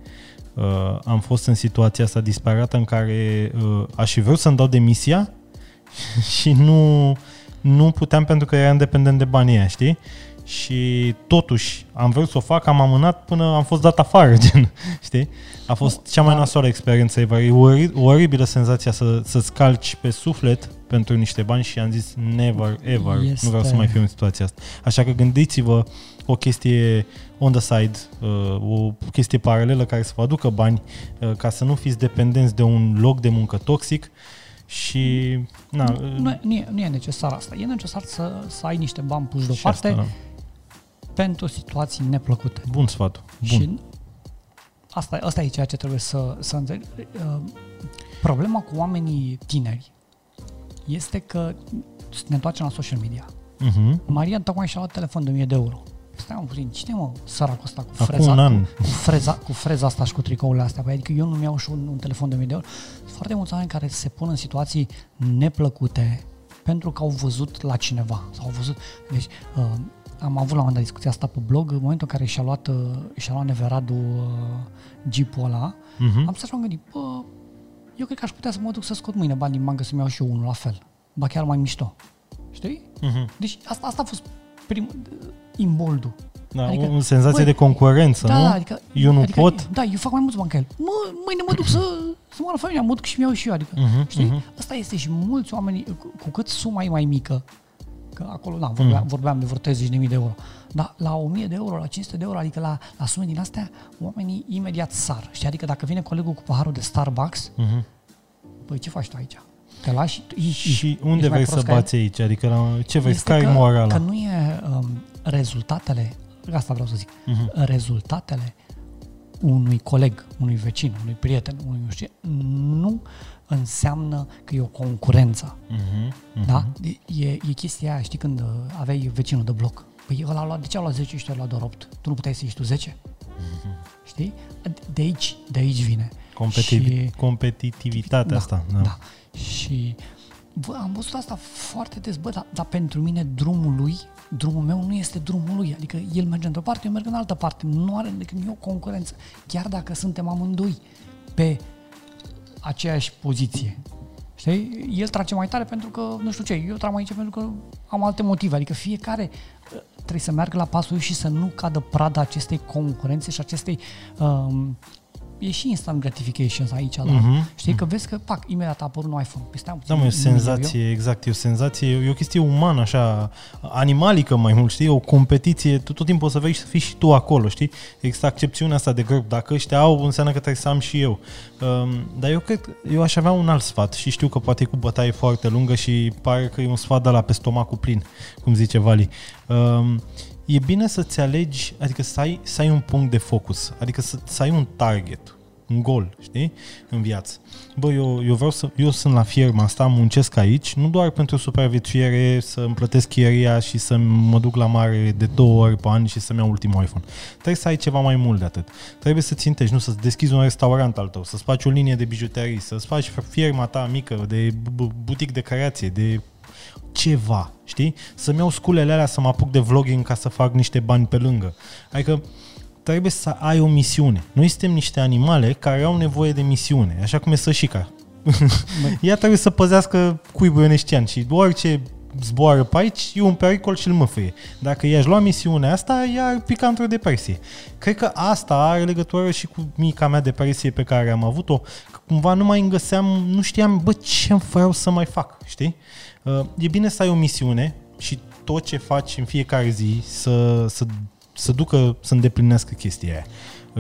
S1: uh, am fost în situația asta disparată în care uh, aș fi vrut să-mi dau demisia (laughs) și nu, nu puteam pentru că eram dependent de banii ăia, știi? Și totuși am vrut să o fac, am amânat până am fost dat afară, (laughs) gen, știi? A fost cea mai
S2: da.
S1: nasoală experiență ever. E o, ori- o oribilă senzația să, să-ți calci pe suflet pentru niște bani și am zis never, ever,
S2: Este-
S1: nu vreau să mai fiu în situația asta. Așa că gândiți-vă o chestie on the side, uh, o chestie paralelă care să vă aducă bani, uh, ca să nu fiți dependenți de un loc de muncă toxic și na,
S2: Nu, e- nu, e, nu e necesar asta. E necesar să, să ai niște bani puși
S1: și
S2: deoparte
S1: asta, da.
S2: pentru situații neplăcute.
S1: Bun sfatul. Bun.
S2: Și asta, asta e ceea ce trebuie să, să înțeleg. Uh, Problema cu oamenii tineri este că ne întoarcem la social media.
S1: Uh-huh.
S2: Marian tocmai și-a luat telefon de 1000 de euro. Stai un puțin, cine mă, săracul ăsta cu
S1: Acum
S2: freza,
S1: un an.
S2: Cu, cu, freza, cu freza asta și cu tricourile astea? Păi, adică eu nu mi-au și un, un telefon de 1000 de euro. Sunt foarte mulți oameni care se pun în situații neplăcute pentru că au văzut la cineva. Sau au văzut, deci uh, am avut la un moment dat discuția asta pe blog, în momentul în care și-a luat, uh, și-a luat Neveradu uh, jeepul ăla,
S1: Uh-huh.
S2: am stat și am gândit, bă, eu cred că aș putea să mă duc să scot mâine bani din bancă să-mi iau și eu unul la fel. Ba chiar mai mișto. Știi?
S1: Uh-huh.
S2: Deci asta, asta a fost primul imboldul.
S1: Da,
S2: Adică,
S1: adică, o senzație
S2: băi,
S1: de concurență,
S2: Da,
S1: nu?
S2: da, adică,
S1: Eu nu
S2: adică,
S1: pot.
S2: Da, eu fac mai mulți bani ca el. Mă, mâine mă duc să, să mă la familia, mă duc și mi-au și eu. Adică,
S1: Uh-huh,
S2: știi?
S1: uh-huh.
S2: Asta este și mulți oameni, cu, cu cât suma e mai mică, că acolo, da, vorbeam,
S1: Mhm.
S2: vorbeam de vreo 30.000 de euro, dar la 1000 de euro, la 500 de euro, adică la, la sume din astea, oamenii imediat sar. Știi? Adică dacă vine colegul cu paharul de Starbucks,
S1: Uh-huh.
S2: Păi ce faci tu aici? Te lași? Ești,
S1: Și
S2: ești
S1: unde
S2: mai
S1: vrei
S2: prost
S1: să
S2: ca el?
S1: bați aici? Adică la, ce vrei?
S2: Este
S1: Care e
S2: că,
S1: morala?
S2: că nu e um, rezultatele, asta vreau să zic,
S1: Mhm.
S2: rezultatele unui coleg, unui vecin, unui prieten, unui nu știu ce, nu înseamnă că e o concurență.
S1: Mhm, mhm.
S2: Da? E, e chestia aia, știi, când uh, aveai vecinul de bloc. Păi ăla a luat, de ce a luat 10 și tu ai luat doar 8? Tu nu puteai să ieși tu 10? Știi? De aici, de aici vine.
S1: Competitiv-
S2: Și-
S1: competitivitatea asta. Da.
S2: Da. Și bă, am văzut asta foarte des, bă, dar, dar pentru mine drumul lui, drumul meu nu este drumul lui. Adică el merge într-o parte, eu merg în altă parte. Nu are decât nu e o concurență. Chiar dacă suntem amândoi pe aceeași poziție. Știi? El trage mai tare pentru că, nu știu ce, eu trag mai aici pentru că am alte motive. Adică fiecare uh, trebuie să meargă la pasul lui și să nu cadă prada acestei concurențe și acestei um, e și instant gratifications aici, da?
S1: Mhm.
S2: Știi că vezi că, pac, imediat a apărut un iPhone. Păi stai un
S1: Da, mă, e o
S2: puțin, nu iau
S1: senzație, exact, e o senzație, e o chestie umană, așa, animalică mai mult, știi, o competiție, tu tot timpul o să vei să fii și tu acolo, știi? Există accepțiunea asta de grup, dacă ăștia au, înseamnă că trebuie să am și eu. Um, dar eu cred, eu aș avea un alt sfat și știu că poate e cu bătaie foarte lungă și pare că e un sfat de la pe stomacul plin, cum zice Vali. Um, e bine să-ți alegi, adică să ai, să ai un punct de focus, adică să, să ai un target, un gol, știi, în viață. Bă, eu, eu vreau să, eu sunt la firma asta, muncesc aici, nu doar pentru supraviețuire, să îmi plătesc chiria și să mă duc la mare de două ori pe an și să-mi iau ultimul iPhone. Trebuie să ai ceva mai mult de atât. Trebuie să țintești, nu să-ți deschizi un restaurant al tău, să-ți faci o linie de bijuterii, să-ți faci firma ta mică de bu- butic de creație, de ceva, știi? Să-mi iau sculele alea să mă apuc de vlogging ca să fac niște bani pe lângă. Adică trebuie să ai o misiune. Noi suntem niște animale care au nevoie de misiune, așa cum e sășica. (laughs) Ea trebuie să păzească cuibul ioneștian și orice zboară pe aici e un pericol și îl măfâie. Dacă i-aș lua misiunea asta, ea ar pica într-o depresie. Cred că asta are legătură și cu mica mea depresie pe care am avut-o, că cumva nu mai îngăseam, nu știam, bă, ce vreau să mai fac, știi? Uh, E bine să ai o misiune și tot ce faci în fiecare zi să, să, să ducă, să îndeplinească chestia aia.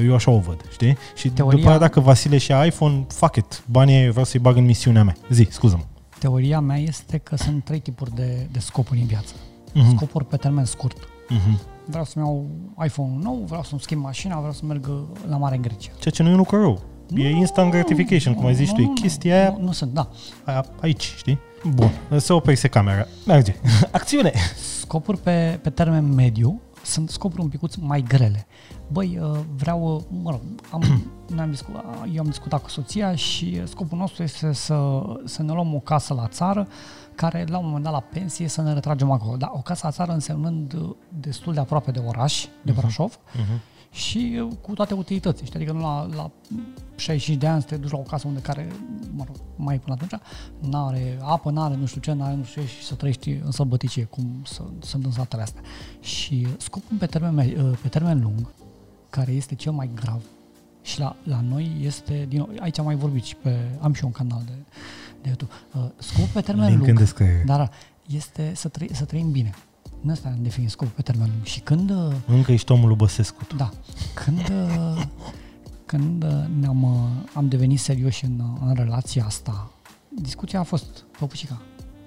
S1: Eu așa o văd, știi? Și
S2: Teoria-
S1: după aia dacă Vasile și iPhone, fuck it, banii aia eu vreau să-i bag în misiunea mea. Zi, scuză-mă.
S2: Teoria mea este că sunt trei tipuri de, de scopuri în viață.
S1: Mhm.
S2: Scopuri pe termen scurt.
S1: Mhm.
S2: Vreau să-mi iau iPhone-ul nou, vreau să-mi schimb mașina, vreau să merg la mare în Grecia.
S1: Ceea ce nu e un lucru rău. E
S2: Nu,
S1: instant gratification, cum ai zis
S2: nu,
S1: tu, e
S2: nu, nu,
S1: chestia aia
S2: Nu, nu sunt, da.
S1: a- aici, știi? Bun, se oprește camera. Merge. (laughs) Acțiune!
S2: Scopuri pe, pe termen mediu sunt scopuri un picuț mai grele. Băi, uh, vreau, uh, mă rog, am, (clears throat) noi am discutat, eu am discutat cu soția și scopul nostru este să, să ne luăm o casă la țară care la un moment dat la pensie să ne retragem acolo. Da, o casă la țară însemnând uh, destul de aproape de oraș, de Brașov,
S1: Mhm.
S2: Și uh, cu toate utilitățile. Știi? Adică nu la, la 65 de ani să te duci la o casă unde care, mă rog, mai e până atunci, n-are apă, n-are nu știu ce, n-are nu știu ce și să trăiești în sălbăticie, cum să, sunt în satele astea. Și uh, scopul pe termen, me- uh, pe termen lung, care este cel mai grav, și la, la noi este, din nou, aici am mai vorbit și pe, am și eu un canal de, de YouTube, uh, scopul pe termen
S1: Link în
S2: lung,
S1: descriere.
S2: dar este să, trăi, să trăim bine. Nu asta am definit scopul pe termen lung. Și când uh,
S1: Încă ești omul lui Băsescu. tu.
S2: da. Când, uh, când uh, ne-am, uh, am devenit serioși în, uh, în relația asta, discuția a fost, păpușica,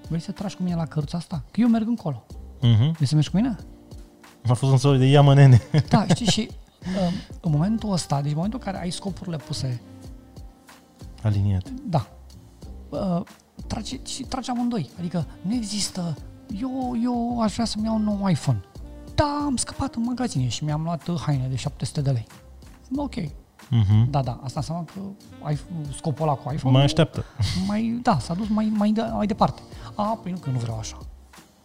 S2: vrei să tragi cu mine la căruța asta? Că eu merg încolo.
S1: Mhm.
S2: Vrei să mergi cu mine?
S1: A fost un soi de ia mă nene.
S2: Da, știi, și uh, în momentul ăsta, deci în momentul în care ai scopurile puse,
S1: Aliniat.
S2: da, uh, trage, și tragi amândoi. Adică nu există, eu, eu aș vrea să-mi iau un nou iPhone. Da, am scăpat în magazine și mi-am luat uh, haine de 700 de lei. Ok,
S1: Mhm.
S2: Da, da, asta înseamnă că ai scopul ăla cu iPhone
S1: Mai așteaptă. (laughs)
S2: mai, da, s-a dus mai, mai, de, mai departe. A, păi nu, că nu vreau așa.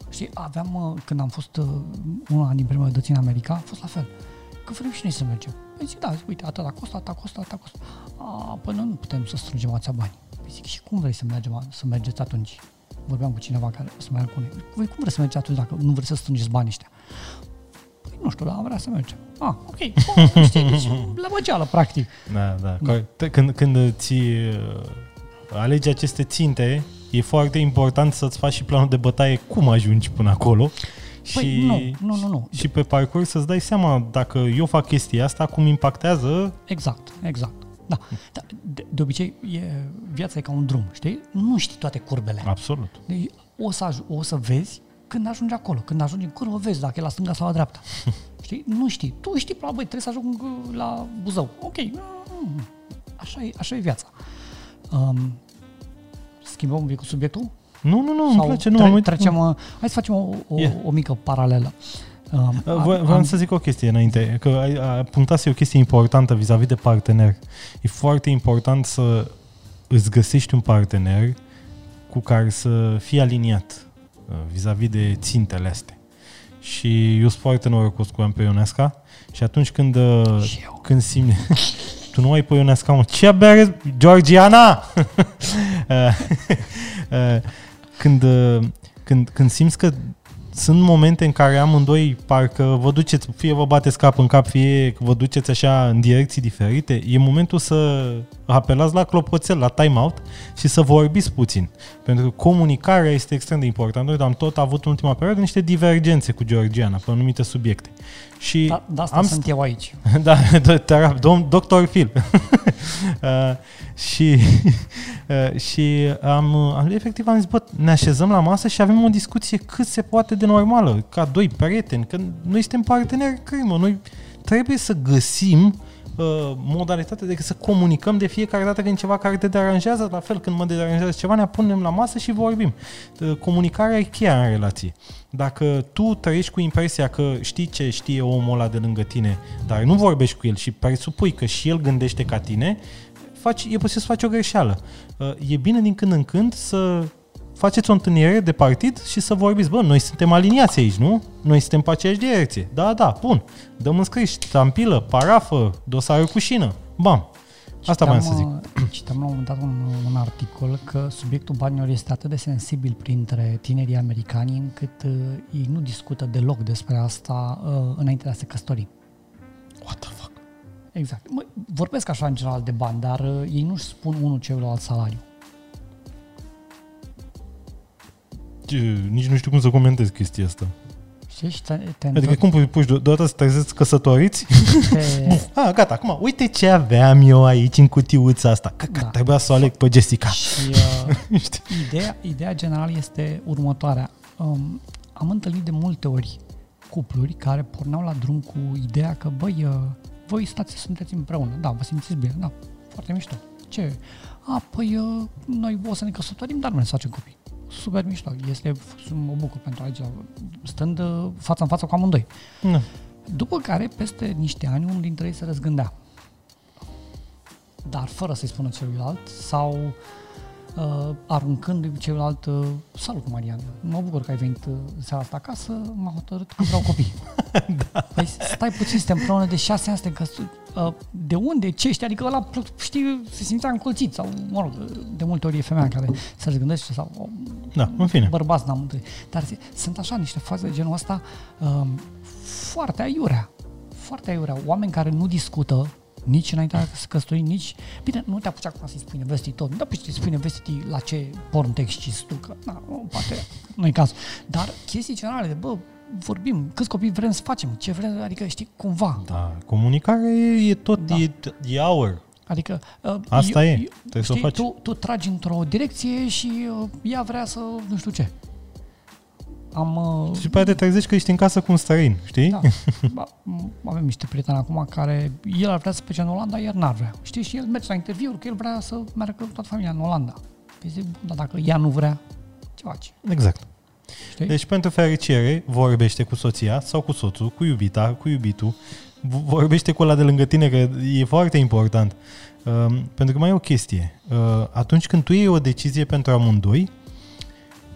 S2: Știi, aveam, uh, când am fost uh, una din primele dăți în America, a fost la fel. Că vrem și noi să mergem. Păi zic, da, zic, uite, atâta costă, atâta costă, atâta costă. A, până nu putem să strângem atâția bani. Păi zic, și cum vrei să, mergem, să mergeți atunci? Vorbeam cu cineva care să meargă cu noi. Voi cum vreți să mergeți atunci dacă nu vreți să strângeți banii ăștia? Păi nu știu, dar am vrea să mergem. Ah, ok, bun, știi, deci (laughs) la băgeală, practic.
S1: Da, da. corect. Când, când ți uh, alegi aceste ținte, e foarte important să-ți faci și planul de bătaie cum ajungi până acolo.
S2: Păi
S1: și,
S2: nu, nu, nu, nu.
S1: și pe parcurs să-ți dai seama dacă eu fac chestia asta, cum impactează
S2: Exact, exact. Da. da de, de obicei, e, viața e ca un drum, știi? Nu știi toate curbele.
S1: absolut.
S2: Deci, o, să, aj- o să vezi când ajungi acolo. Când ajungi în curbă, vezi dacă e la stânga sau la dreapta. (laughs) știi? Nu știi. Tu știi, probabil, trebuie să ajung la Buzău. Ok. Mm, Așa e, așa e viața. Um, schimbăm un pic cu subiectul?
S1: Nu, nu, nu, îmi
S2: Sau
S1: place. Nu,
S2: tre-
S1: am uitat.
S2: trecem, uh, hai să facem o, o,
S1: Yeah.
S2: o mică paralelă. Um,
S1: Uh, Vreau vreau să zic o chestie înainte, că ai- a punctase o chestie importantă vis-a-vis de partener. E foarte important să îți găsești un partener cu care să fii aliniat uh, vis-a-vis de țintele astea. Și eu sunt foarte norocos cu am pe Ionesca și atunci când, uh,
S2: Și eu.
S1: când simți... (laughs) tu nu ai pe Ionesca, mă. Ce abia are... Georgiana! (laughs) Uh, (laughs) uh, când, uh, când, când simți că sunt momente în care amândoi parcă vă duceți, fie vă bateți cap în cap, fie că vă duceți așa în direcții diferite, e momentul să apelați la clopoțel, la time-out și să vorbiți puțin. Pentru că comunicarea este extrem de importantă. Uite, am tot avut în ultima perioadă niște divergențe cu Georgiana pe anumite subiecte. Și
S2: Da, de asta
S1: am
S2: sunt eu aici. (laughs)
S1: da, (laughs) do- terap- dom- doctor Phil. (laughs) uh, și uh, și am, am, efectiv am zis, bă, ne așezăm la masă și avem o discuție cât se poate de normală, ca doi prieteni, că noi suntem parteneri crimă, noi trebuie să găsim uh, modalitatea de să comunicăm de fiecare dată când e ceva care te deranjează, la fel când mă deranjează ceva, ne punem la masă și vorbim. Uh, Comunicarea e cheia în relație. Dacă tu trăiești cu impresia că știi ce știe omul ăla de lângă tine, dar nu vorbești cu el și presupui că și el gândește ca tine, faci, e posibil să faci o greșeală. Uh, E bine din când în când să faceți o întâlnire de partid și să vorbiți, bă, noi suntem aliniați aici, nu? Noi suntem pe aceeași direcție. Da, da, bun. Dăm înscris, stampilă, parafă, dosarul cu șină. Bam. Asta
S2: Citeam,
S1: vreau să zic.
S2: uh, Citeam la un moment dat un, un articol că subiectul banilor este atât de sensibil printre tinerii americani încât uh, ei nu discută deloc despre asta uh, înainte de a se căsători.
S1: What the fuck?
S2: Exact. Mă, vorbesc așa în general de bani, dar uh, ei nu-și spun unul celuilalt salariu.
S1: Nici nu știu cum să comentez chestia asta.
S2: Știi? Și te, te
S1: Adică
S2: întorci
S1: cum pui, pui deodată să trezeți căsătoriți?
S2: pe... (laughs)
S1: ah, gata, acum, uite ce aveam eu aici în cutiuța asta. Că, că
S2: Da.
S1: trebuia să o aleg pe Jessica.
S2: și (laughs) uh,
S1: Știi?
S2: ideea, ideea generală este următoarea. Um, am întâlnit de multe ori cupluri care porneau la drum cu ideea că, băi, uh, voi stați, sunteți împreună, da, vă simțiți bine, da, foarte mișto. Ce? A, păi, uh, noi o să ne căsătorim, dar nu ne să facem copii. Super mișto, este, mă bucur pentru aici, stând uh, față în față cu amândoi.
S1: Da.
S2: După care, peste niște ani, unul dintre ei se răzgândea. Dar fără să-i spună celuilalt sau uh, aruncându-i celuilalt uh, Salut, Marian, mă bucur că ai venit uh, seara asta acasă, m-am hotărât că vreau copii. (laughs) da. Păi stai puțin, suntem împreună de șase ani, suntem căsă, uh, de unde, ce știi, adică ăla, știi, se simțea încolțit sau, mă rog, de multe ori e femeia care se răzgândește sau
S1: Da, în fine.
S2: bărbați n-am întâlnit. Dar zi- sunt așa niște faze de genul ăsta um, foarte aiurea. Foarte aiurea. Oameni care nu discută nici înainte de să căsători, nici... Bine, nu te apuci acum să-i spui nevestii tot. Nu te apuci să-i spui nevestii la ce porn te excizi tu, că na, nu, poate nu-i cazul. Dar chestii generale de, bă, vorbim, câți copii vrem să facem, ce vrem, adică știi, cumva.
S1: Da, comunicarea e, e tot,
S2: Da.
S1: e, e aur.
S2: Adică uh,
S1: Asta e,
S2: eu,
S1: trebuie să o
S2: știi,
S1: faci.
S2: Tu, tu tragi într-o direcție și uh, ea vrea să nu știu ce. Am, uh,
S1: Și după aia te trezești că ești în casă cu un străin, știi?
S2: Da. Ba, m- avem niște prieteni acum care el ar vrea să plece în Olanda, iar n-ar vrea. Știi, și el merge la interviuri că el vrea să meargă cu toată familia în Olanda. Păi zic, dar dacă ea nu vrea, ce faci?
S1: Exact.
S2: Știi?
S1: Deci pentru fericire vorbește cu soția sau cu soțul, cu iubita, cu iubitul, v- vorbește cu ăla de lângă tine, că e foarte important. Um, pentru că mai e o chestie. Uh, atunci când tu iei o decizie pentru amândoi,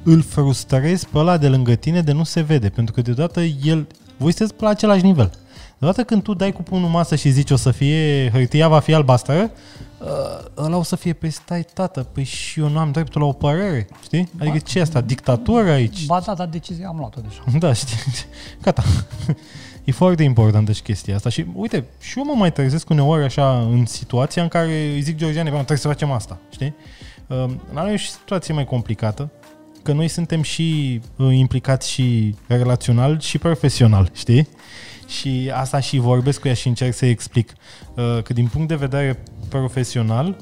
S1: îl frustrezi pe ăla de lângă tine de nu se vede, pentru că deodată el, voi sunteți pe la același nivel. Deodată când tu dai cu pumnul în masă și zici o să fie, hârtia va fi albastră, uh, ăla o să fie, pe stai tată, păi și eu nu am dreptul la o părere, știi? Adică ce e asta, dictatură aici?
S2: Ba da, dar decizia am luat-o deja. (laughs)
S1: Da, știi, gata. E foarte importantă și chestia asta și uite, și eu mă mai trezesc uneori așa în situația în care îi zic Georgiane, "Bă, trebuie să facem asta, știi? Uh, La noi e și situație mai complicată, că noi suntem și uh, implicați și relațional și profesional, știi? Și asta și vorbesc cu ea și încerc să-i explic uh, că din punct de vedere profesional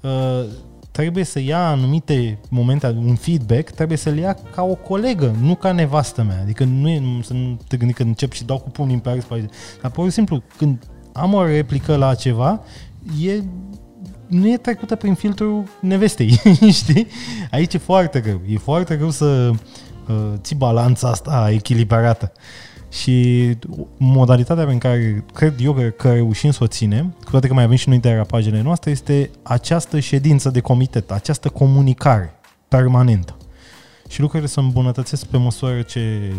S1: uh, trebuie să ia anumite momente, un feedback, trebuie să-l ia ca o colegă, nu ca nevastă mea. Adică nu e, nu- să nu te gândi că încep și dau cu pumnii în pereți pe aici. Dar pur și simplu, când am o replică la ceva, e nu e trecută prin filtrul nevestei, (laughs) știi? Aici e foarte greu. E foarte greu să uh, ții balanța asta echilibrată. Și modalitatea prin care cred eu că, că reușim să o ținem, cu toate că mai avem și noi derapajele noastre, este această ședință de comitet, această comunicare permanentă. Și lucrurile se îmbunătățesc pe măsură ce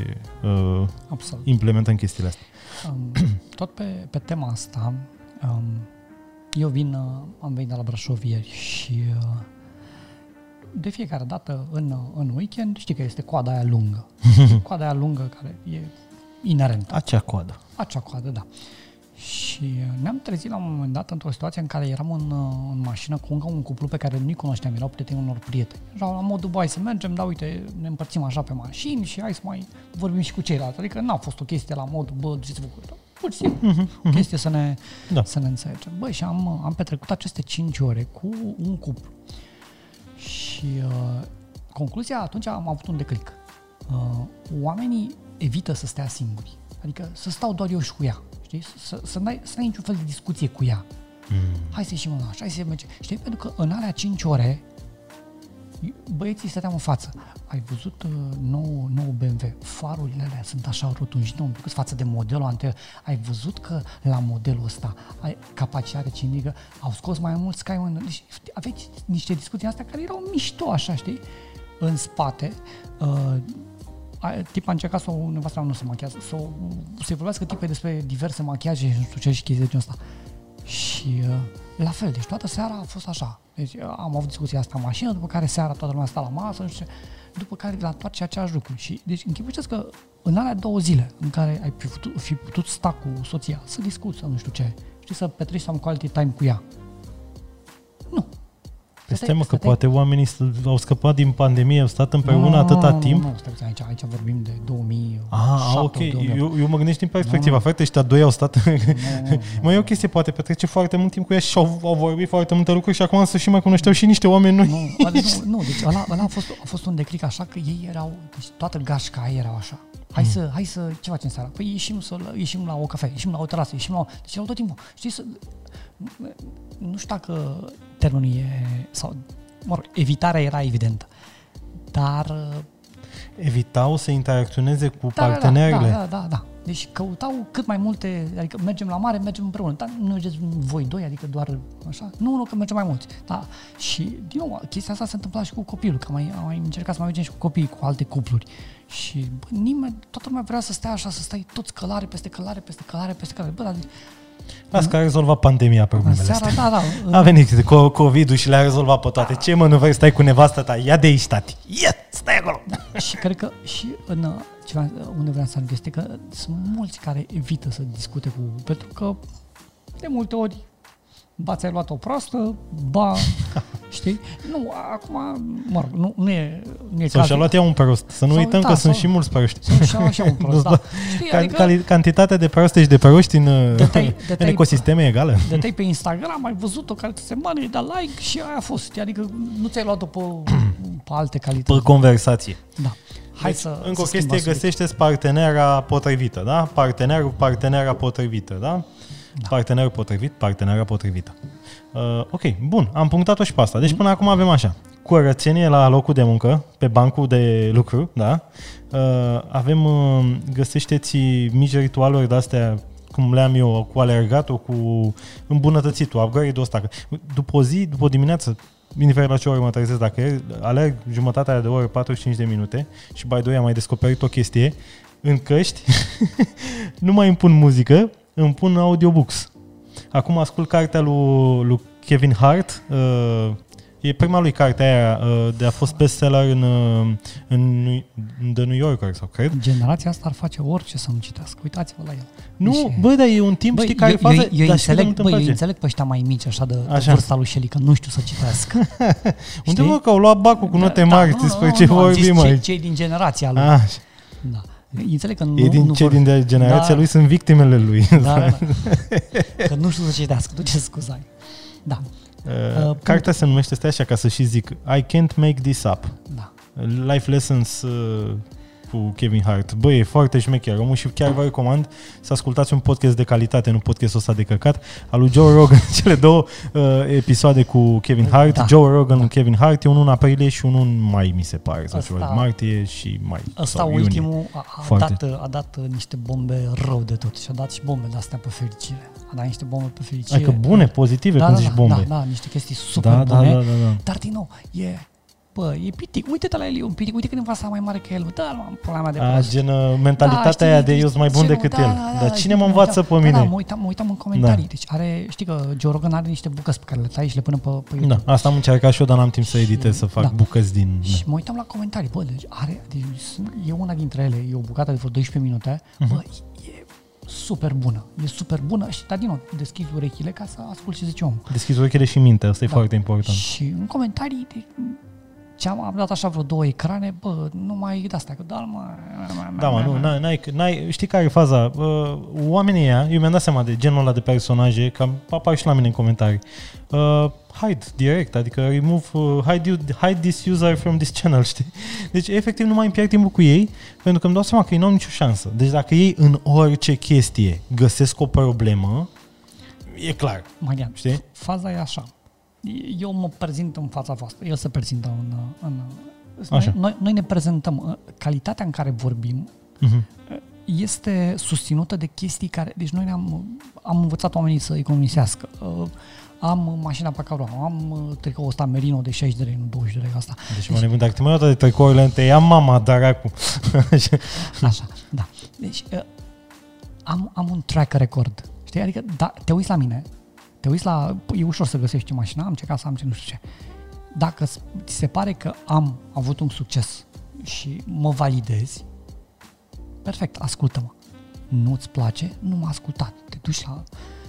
S1: uh,
S2: Absolut.
S1: implementăm chestiile astea.
S2: Um, tot pe, pe tema asta, um, eu vin, uh, am venit de la Brașov ieri și uh, de fiecare dată în, uh, în weekend știi că este coada aia lungă. (laughs) coada aia lungă care e inerentă.
S1: Acea coadă.
S2: Acea coadă, da. Și uh, ne-am trezit la un moment dat într-o situație în care eram în, uh, în mașină cu încă un cuplu pe care nu-i cunoșteam, erau prieteni unor prieteni. Erau la modul, bai să mergem, dar uite, ne împărțim așa pe mașini și hai să mai vorbim și cu ceilalți. Adică n-a fost o chestie la modul, bă, duceți-vă cu Pur și simplu, o chestie să ne,
S1: Da.
S2: să ne înțelegem. Băi, și am, am petrecut aceste 5 ore cu un cuplu. Și uh, concluzia, atunci am avut un declic. Uh, oamenii evită să stea singuri. Adică să stau doar eu și cu ea. Știi? Să, să, n-ai, să n-ai niciun fel de discuție cu ea.
S1: Mm.
S2: Hai să ieșim în oraș, hai să mergem. Știi? Pentru că în alea 5 ore băieții stăteam în față. Ai văzut uh, nou, nou BMW? Farurile alea sunt așa rotunjite un pic față de modelul anterior. Ai văzut că la modelul ăsta ai capacitate cindică, au scos mai mult Skyline. Deci aveți niște discuții astea care erau mișto așa, știi? În spate, uh, a- tipa a încercat să o, nevastă mea nu se machează, să o, să-i vorbească tipei despre diverse machiaje și nu știu ce și chestii de genul ăsta. Și uh, la fel, deci toată seara a fost așa. Deci uh, am avut discuția asta în mașină, după care seara toată lumea sta la masă, nu știu ce, după care la toate același lucru. Și deci închipuiți că în alea două zile în care ai fi putut, fi putut sta cu soția, să discuți, să nu știu ce, știi, să petreci some quality time cu ea. Nu.
S1: Stai mă, că poate oamenii au scăpat din pandemie, au stat împreună
S2: nu,
S1: atâta
S2: nu,
S1: timp.
S2: Nu, nu, stai puțin, aici, aici vorbim de 2000.
S1: Ah, ok. Eu, eu mă gândesc din perspectiva. Frate, ăștia doi au stat... (laughs) Mai e o chestie, poate petrece foarte mult timp cu ea și au, au vorbit foarte multe lucruri și acum să și mai cunoșteau și niște oameni noi.
S2: Nu, nu, (laughs) nu deci ăla, ăla a, fost, a fost un decric așa că ei erau, deci toată gașca aia erau așa. Hai mm. să, hai să, ce facem seara? Păi ieșim, să, ieșim la o cafea, ieșim la o terasă, ieșim la o... Deci erau tot timpul. Știi, să, nu știu dacă termenul e, sau, mă rog, evitarea era evidentă, dar...
S1: Evitau să interacționeze cu
S2: da,
S1: partenerele?
S2: Da, da, da, da. Deci căutau cât mai multe, adică mergem la mare, mergem împreună, dar nu mergeți voi doi, adică doar așa, nu, nu, că mergem mai mulți. Da. Și, din nou, chestia asta se întâmpla și cu copilul, că am mai, am mai încercat să mai mergem și cu copiii, cu alte cupluri. Și, bă, nimeni, toată lumea vrea să stea așa, să stai toți călare peste călare, peste călare, peste călare. Bă, dar
S1: Las că a rezolvat pandemia problemele
S2: seara,
S1: astea.
S2: Da, da.
S1: A venit cu COVID-ul și le-a rezolvat pe toate. Ce mă, nu vrei să stai cu nevasta ta? Ia de aici, tati. Ia, stai acolo.
S2: Da. și cred că și în ceva, unde vreau să este că sunt mulți care evită să discute cu... Pentru că de multe ori ba ți-ai luat o proastă, ba, (laughs) știi? Nu, acum, mă rog, nu, nu e, nu e
S1: Sau și-a luat ea un prost. Să nu sau, uităm da, că sau, sunt și mulți proști.
S2: Sau și așa un (laughs) prost, da.
S1: Știi, Ca, adică, cantitatea de proste și de proști în, dătai, dătai, în ecosisteme e egală.
S2: Dăteai pe Instagram, ai văzut-o care ți se mare, da like și aia a fost. Adică nu ți-ai luat-o pe, pe alte calități.
S1: Pe conversație.
S2: Da. Hai
S1: deci,
S2: să,
S1: încă
S2: să
S1: o chestie, găsește partenera potrivită, da? Partenerul, partenera potrivită, da? Da. Partenerul potrivit, partenera potrivită. Uh, ok, bun, am punctat-o și pe asta. Deci până acum avem așa. Curățenie la locul de muncă, pe bancul de lucru, da? Uh, avem, uh, găsește-ți mici ritualuri de-astea cum le-am eu, cu alergatul, cu îmbunătățitul, upgrade-ul ăsta. După o zi, după o dimineață, indiferent la ce oră mă trezesc, dacă alerg jumătatea de oră, 45 de minute și by the way am mai descoperit o chestie, în căști (laughs) nu mai îmi pun muzică, îmi pun audiobooks. Acum ascult cartea lui, lui Kevin Hart, uh, e prima lui carte aia, uh, de a fost bestseller în, uh, în, în The New Yorker, sau cred.
S2: Generația asta ar face orice să nu citească. Uitați-vă la el.
S1: Nu, deci, bă, dar e un timp, știi, care eu, fază... Eu,
S2: eu, înțeleg, bă, eu înțeleg pe ăștia mai mici, așa, de, așa. de vârsta lui Shelley, că nu știu să citească.
S1: Unde mă, că au luat bacul cu note da, mari, da, despre ce vorbim
S2: aici? Cei din generația lui. Ah. Da. Înțeleg că nu,
S1: e din
S2: nu
S1: cei vor... din generația da. lui sunt victimele lui.
S2: Da, da, da. că nu știu să citească, tu ce scuzați. Da.
S1: Uh, uh, cartea se numește, stai așa ca să și zic, I can't make this up.
S2: Da.
S1: Life Lessons uh, cu Kevin Hart. Bă, e foarte șmecher omul și chiar vă recomand să ascultați un podcast de calitate, nu podcastul ăsta de căcat, al lui Joe Rogan, (laughs) cele două uh, episoade cu Kevin Hart, da. Joe Rogan, da. Kevin Hart, e unul în aprilie și unul în mai, mi se pare, sau ceva, martie și mai.
S2: Ăsta ultimul a, a, dat, a dat niște bombe rău de tot și a dat și bombe de astea pe fericire. A dat niște bombe pe fericire.
S1: Adică bune, pozitive,
S2: da,
S1: când
S2: da,
S1: zici bombe.
S2: Da, da, niște chestii super
S1: da,
S2: bune,
S1: da, da, da, da.
S2: dar din nou, e bă, e pitic, uite-te la el, e un pitic, uite cât învață mai mare că el, da, mă, problema de
S1: prost. A, gen uh, mentalitatea da, aia de eu sunt mai bun decât
S2: da,
S1: el.
S2: Da, da,
S1: Dar cine mă învață pe
S2: da,
S1: mine?
S2: Da, mă uitam, mă uitam în comentarii, da. deci are, știi că Joe Rogan are niște bucăți pe care le tai și le pune pe, pe YouTube.
S1: Da, asta am încercat și eu, dar n-am timp să editez, să fac da. bucăți din...
S2: Și mă uitam la comentarii, bă, deci are, deci e una dintre ele, e o bucată de vreo 12 minute, uh-huh. bă, e super bună. E super bună și, dar din nou, deschizi urechile ca să asculti ce zice omul.
S1: Deschizi urechile și mintea, asta da. e foarte important.
S2: Și în comentarii, de, ce am, am dat așa vreo două ecrane, bă, nu mai de asta, că da, mă...
S1: Da, mă, nu, n-ai, n-ai, n-ai, știi care e faza? Uh, oamenii ăia, eu mi-am dat seama de genul ăla de personaje, că apar și la mine în comentarii. Uh, hide direct, adică remove, uh, hide, you, hide this user from this channel, (laughs) știi? Deci, efectiv, nu mai îmi pierd timpul cu ei, pentru că îmi dau seama că ei nu au nicio șansă. Deci, dacă ei în orice chestie găsesc o problemă, e clar.
S2: Marian, știi? faza e așa eu mă prezint în fața voastră, el se prezintă în... în Așa. Noi, noi ne prezentăm. Calitatea în care vorbim uh-huh. este susținută de chestii care... Deci noi ne-am am învățat oamenii să economisească. Am mașina pe care am tricoul ăsta Merino de 60 de lei, nu 20 de lei asta.
S1: Deci, deci mă nebun, dacă te mai de tricourile, te ia mama, dar acum. (laughs)
S2: Așa, da. Deci am, am un track record. Știi? Adică da, te uiți la mine, te uiți la, e ușor să găsești mașina, am ce casă, am ce nu știu ce. Dacă ți se pare că am avut un succes și mă validezi, perfect, ascultă-mă. Nu-ți place? Nu m-a ascultat. Te duci la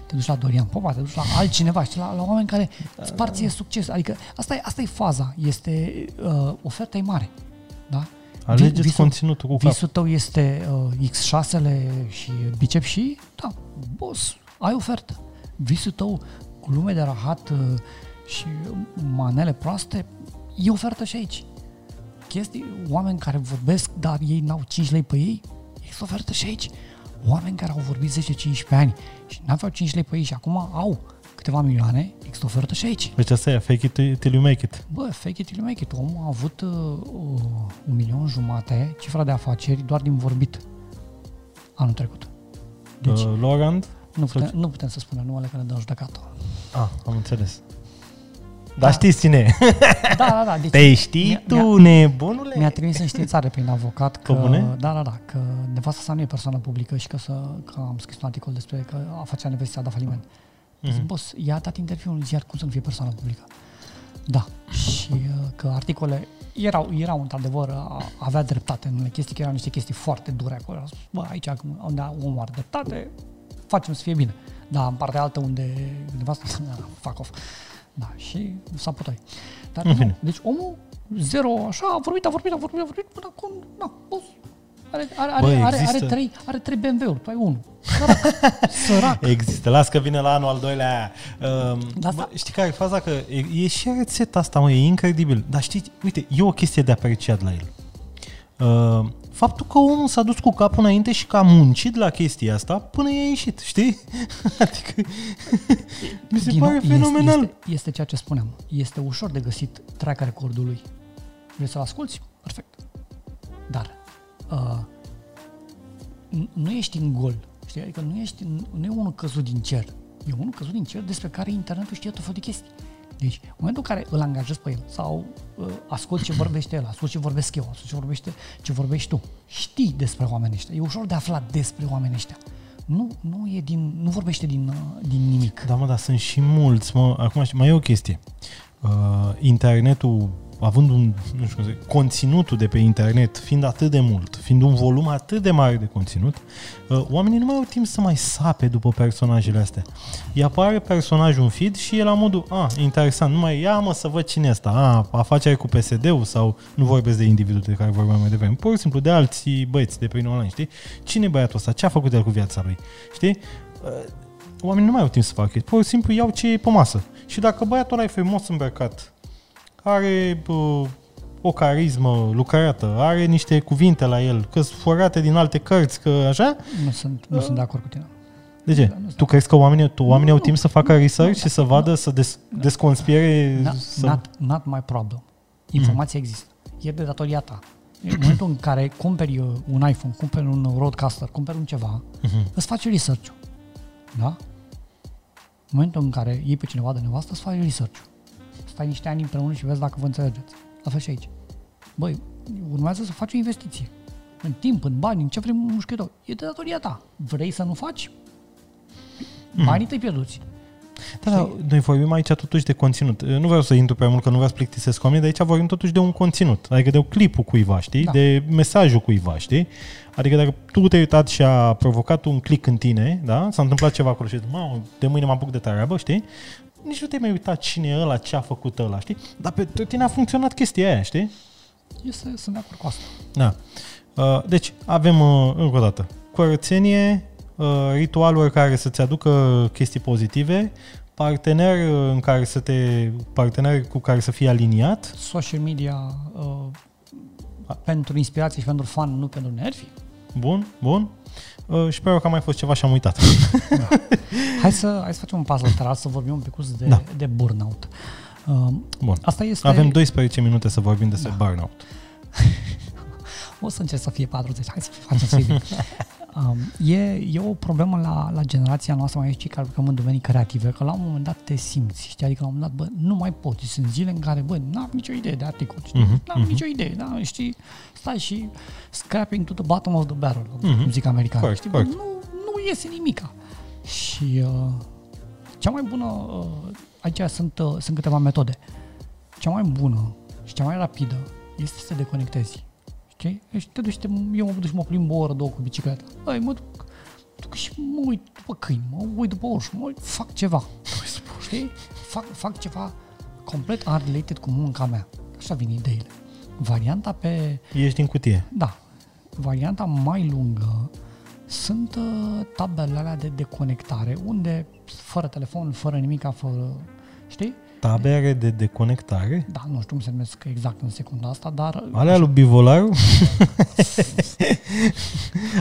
S2: te duci la Dorian Popa, te duci la altcineva, știi, la, la oameni care îți par ție succes. Adică asta e, asta e faza, este, uh, oferta e mare, da?
S1: Alegeți
S2: Visul-
S1: conținutul cu cap.
S2: Visul tău este uh, X6-le și bicep și, da, boss, ai ofertă. Visul tău, glume de rahat uh, și manele proaste, e ofertă și aici. Chestii, oameni care vorbesc, dar ei n-au 5 lei pe ei, există ofertă și aici. Oameni care au vorbit 10-15 ani și n-aveau 5 lei pe ei și acum au câteva milioane, există ofertă și aici.
S1: Deci asta e, fake it till you make it.
S2: Bă, fake it till you make it. Omul a avut uh, uh, un milion jumate cifra de afaceri doar din vorbit anul trecut. Deci
S1: Uh, Laurent?
S2: Nu,
S1: sau
S2: putem, nu putem să spunem numele că ne dăm judecată.
S1: Ah, am înțeles. Dar știți cine e?
S2: Da, da, da. Deci
S1: Te știi
S2: mi-a-
S1: tu, nebunule?
S2: Mi-a trimis în științare prin avocat că,
S1: Pe bune?
S2: da, da, da, că nevasta sa nu e persoană publică și că, să, că am scris un articol despre că a face investiția da faliment. Mm-hmm. Zic, boss, i-a dat interviu în ziar, cum să nu fie persoană publică? Da, și uh, că articole erau, erau într-adevăr, a- avea dreptate în unele chestii, că erau niște chestii foarte dure acolo. Am spus, bă, aici unde omul are dreptate, facem să fie bine. Da, în partea altă unde nevasta, (laughs) fuck off. Da, și s-a putoi. Dar
S1: În
S2: nu,
S1: fine.
S2: deci omul zero, așa, a vorbit, a vorbit, a vorbit, a vorbit, până acum, na, boss, are, are, are,
S1: Bă,
S2: are, are,
S1: există-
S2: trei, are trei BMW-uri, tu ai unul. Sărac, (laughs) sărac.
S1: Există, las că vine la anul al doilea. Um,
S2: Da, asta-
S1: bă, știi care e faza? Că e, e și rețeta asta, mă, e incredibil. Dar știi, uite, e o chestie de apreciat la el. Uh, faptul că omul s-a dus cu capul înainte și că a muncit la chestia asta până i-a ieșit, știi? (laughs) adică (laughs) mi se
S2: Din
S1: pare
S2: nou,
S1: fenomenal.
S2: Este, este, este ceea ce spuneam. Este ușor de găsit track recordului. Vrei să-l asculti? Perfect. Dar uh, n- nu ești în gol. Știi? Adică nu, ești, nu e unul căzut din cer. E unul căzut din cer despre care internetul știe tot felul de chestii. Deci, în momentul în care îl angajezi pe el sau uh, asculti ce vorbește el, asculti ce vorbesc eu, asculti ce vorbește, ce vorbești tu, știi despre oamenii ăștia. E ușor de aflat despre oamenii ăștia. Nu, nu, e din, nu vorbește din, uh, din nimic.
S1: Da, mă, dar sunt și mulți, mă. Acum, știi, mai e o chestie. Uh, internetul, având un, nu știu cum să zic, conținutul de pe internet fiind atât de mult, fiind un volum atât de mare de conținut, uh, oamenii nu mai au timp să mai sape după personajele astea. Îi apare personajul în feed și e la modul, a, interesant, nu mai ia mă să văd cine e ăsta, a, afacere cu PSD-ul sau nu vorbesc de individul de care vorbeam mai devreme, pur și simplu de alții băieți de prin online, știi? Cine e băiatul ăsta? Ce a făcut el cu viața lui? Știi? Uh, oamenii nu mai au timp să facă chestii. Pur și simplu iau ce e pe masă. Și dacă băiatul ăla e frumos îmbrăcat, are bă, o carismă lucrată, are niște cuvinte la el, că sunt forate din alte cărți, că așa,
S2: Nu sunt, nu sunt de acord cu tine.
S1: de ce?
S2: Da, nu
S1: Tu crezi că oamenii, tu, oamenii au
S2: nu,
S1: timp să facă
S2: nu,
S1: research
S2: nu,
S1: și să
S2: nu.
S1: vadă, să des, desconspire?
S2: Not,
S1: să...
S2: not, not my problem. Informația există. E de datoria ta. În (clears throat) momentul în care cumperi uh, un iPhone, cumperi un roadcaster, cumperi un ceva,
S1: Mhm.
S2: îți faci research Da? În momentul în care iei pe cineva de nevastă, îți faci research Stai niște ani împreună și vezi dacă vă înțelegeți. La fel și aici. Băi, urmează să faci o investiție. În timp, în bani, în ce vrei mușchetor. E de datoria ta. Vrei să nu faci? Banii tăi pierduți.
S1: Da, da, noi vorbim aici totuși de conținut. Nu vreau să intru prea mult, că nu vreau să plictisesc oamenii, dar aici vorbim totuși de un conținut. Adică de clipul cuiva, știi?
S2: Da.
S1: De mesajul cuiva, știi? Adică dacă tu te-ai uitat și a provocat un click în tine, da? S-a întâmplat ceva acolo și zici, mamă, de mâine mă apuc de treabă, știi? Nici nu te-ai mai uitat cine e ăla, ce a făcut ăla, știi? Dar pe tine a funcționat chestia aia, știi?
S2: Este, sunt de acord cu asta.
S1: Da. Uh, Deci, avem, uh, încă o dată, curățenie, uh, ritualuri care să-ți aducă chestii pozitive, partener uh, în care să te, partener cu care să fii aliniat,
S2: Social media uh, pentru inspirație și pentru fun, nu pentru nervi.
S1: bun, bun, uh, și sper că a mai fost ceva și am uitat. (laughs)
S2: Hai să, hai să facem un pas lateral, să vorbim un pic de,
S1: Da.
S2: de burnout. Uh,
S1: Bun.
S2: asta este...
S1: Avem 12 minute să vorbim despre
S2: Da.
S1: burnout. (laughs)
S2: O să încerc să fie 40, hai să facem să fie bine. Um, e, e o problemă la, la generația noastră, mai ales cei care lucrăm în domenii creative, că la un moment dat te simți, știi, adică la un moment dat, bă, nu mai poți. Sunt zile în care, bă, n-am nicio idee de articol, știi,
S1: Mhm,
S2: n-am
S1: mhm.
S2: nicio idee, da, știi, stai și scrapping to the bottom of the barrel,
S1: Mhm.
S2: cum zic americanii,
S1: Corect,
S2: știi, bă,
S1: corect.
S2: nu, nu iese nimica. Și uh, cea mai bună, uh, aici sunt, uh, sunt câteva metode. Cea mai bună și cea mai rapidă este să te deconectezi. Știi? Deci te duci, te, eu mă duc și mă plimb o oră, două cu bicicleta. Băi, mă duc, duc și mă uit după câini, mă uit după orși, mă uit, fac ceva. Știi? Fac, fac ceva complet unrelated cu munca mea. Așa vin ideile. Varianta pe...
S1: Ești din cutie.
S2: Da. Varianta mai lungă sunt uh, tabelele alea de deconectare, unde fără telefon, fără nimic, fără... Știi?
S1: Tabere de deconectare?
S2: Da, nu știu cum se numesc exact în secunda asta, dar...
S1: Alea lui Bivolaru? (laughs)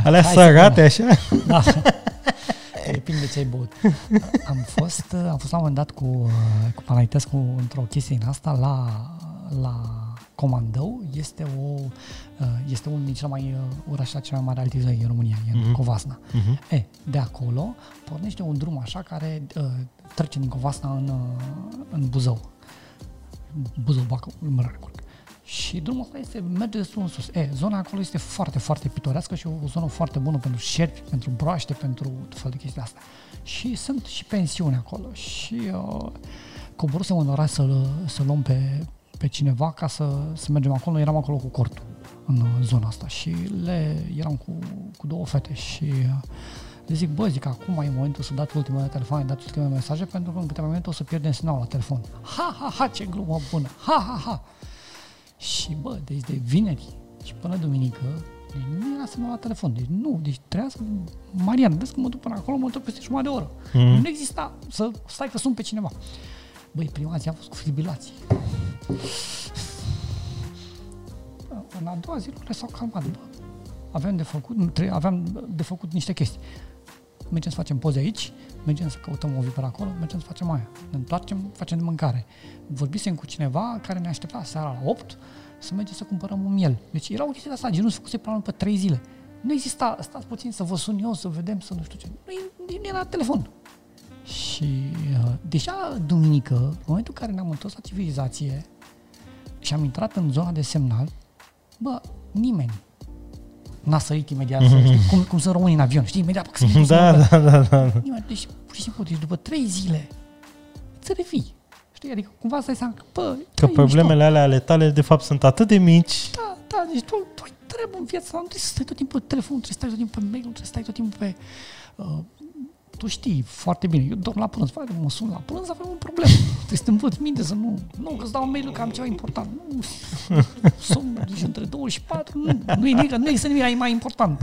S1: Alea
S2: Hai să
S1: sărate așa?
S2: Da. (laughs) Depinde ce ai băut. Am fost, am fost la un moment dat cu, cu Panaitescu într-o chestie în asta la, la Comandău. Este, o, este unul din cele mai orașele cele mai mari altitudini în România, e în
S1: Mhm.
S2: Covasna.
S1: Mhm.
S2: E, de acolo pornește un drum așa care uh, trece din Covasna în, uh, în Buzău. Buzău, Bacău, nu mă record. Și drumul ăsta este, merge destul în sus. E, zona acolo este foarte, foarte pitorească și o zonă foarte bună pentru șerpi, pentru broaște, pentru tot fel de chestii astea. Și sunt și pensiuni acolo. Și uh, coborusem în oraș să, să luăm pe, pe cineva ca să, să mergem acolo. Eram acolo cu cortul în uh, zona asta și le eram cu, cu două fete și uh, le zic, bă, zic, acum e momentul să dați ultimele telefoane, dați ultimele mesaje, pentru că în câteva momente o să pierdem semnal la telefon. Ha, ha, ha, ce glumă bună! Ha, ha, ha! Și, bă, deci de vineri și până duminică, deci nu era semnal la telefon. Deci nu, deci trebuia să... Marian, vezi că mă duc până acolo, mă duc peste jumătate de oră.
S1: Mhm.
S2: Nu exista să stai că sun pe cineva. Băi, prima zi a fost cu fibrilații. În a doua zi lucrurile s-au calmat. Bă, aveam de făcut, tre- aveam de făcut niște chestii. Mergem să facem poze aici, mergem să căutăm o viperă acolo, mergem să facem aia. Ne întoarcem, facem de mâncare. Vorbisem cu cineva care ne aștepta seara la 8 să mergem să cumpărăm un miel. Deci era o chestie de asta, genul să făcuse planul pe 3 zile. Nu exista, stați puțin să vă sun eu, să vedem, să nu știu ce. Nu, e- nu era telefon. Și uh, deja duminică, în momentul în care ne-am întors la civilizație și am intrat în zona de semnal, bă, nimeni n-a sărit imediat, să, știi, cum, cum sunt românii în avion, știi, imediat, pac, să intră, să
S1: Da,
S2: mă-
S1: da, da, da.
S2: Nimeni, deci, pur și simplu, deci după trei zile, îți revii. Știi, adică cumva stai seama că, bă,
S1: Că
S2: e
S1: problemele alea ale tale, de fapt, sunt atât de mici.
S2: mișto. Da, da, deci tu, tu ai treabă în viața, nu trebuie să stai tot timpul pe telefon, trebuie să stai tot timpul pe mail, trebuie să stai tot timpul pe... Uh, tu știi foarte bine, eu dorm la prânz, frate, mă sun la prânz, avem un problem. Trebuie să te învăț minte să nu, nu, că îți dau un mail că am ceva important. Nu, (laughs) sunt deci, între 24, nu, nu, e nimic, nu există nimic mai important.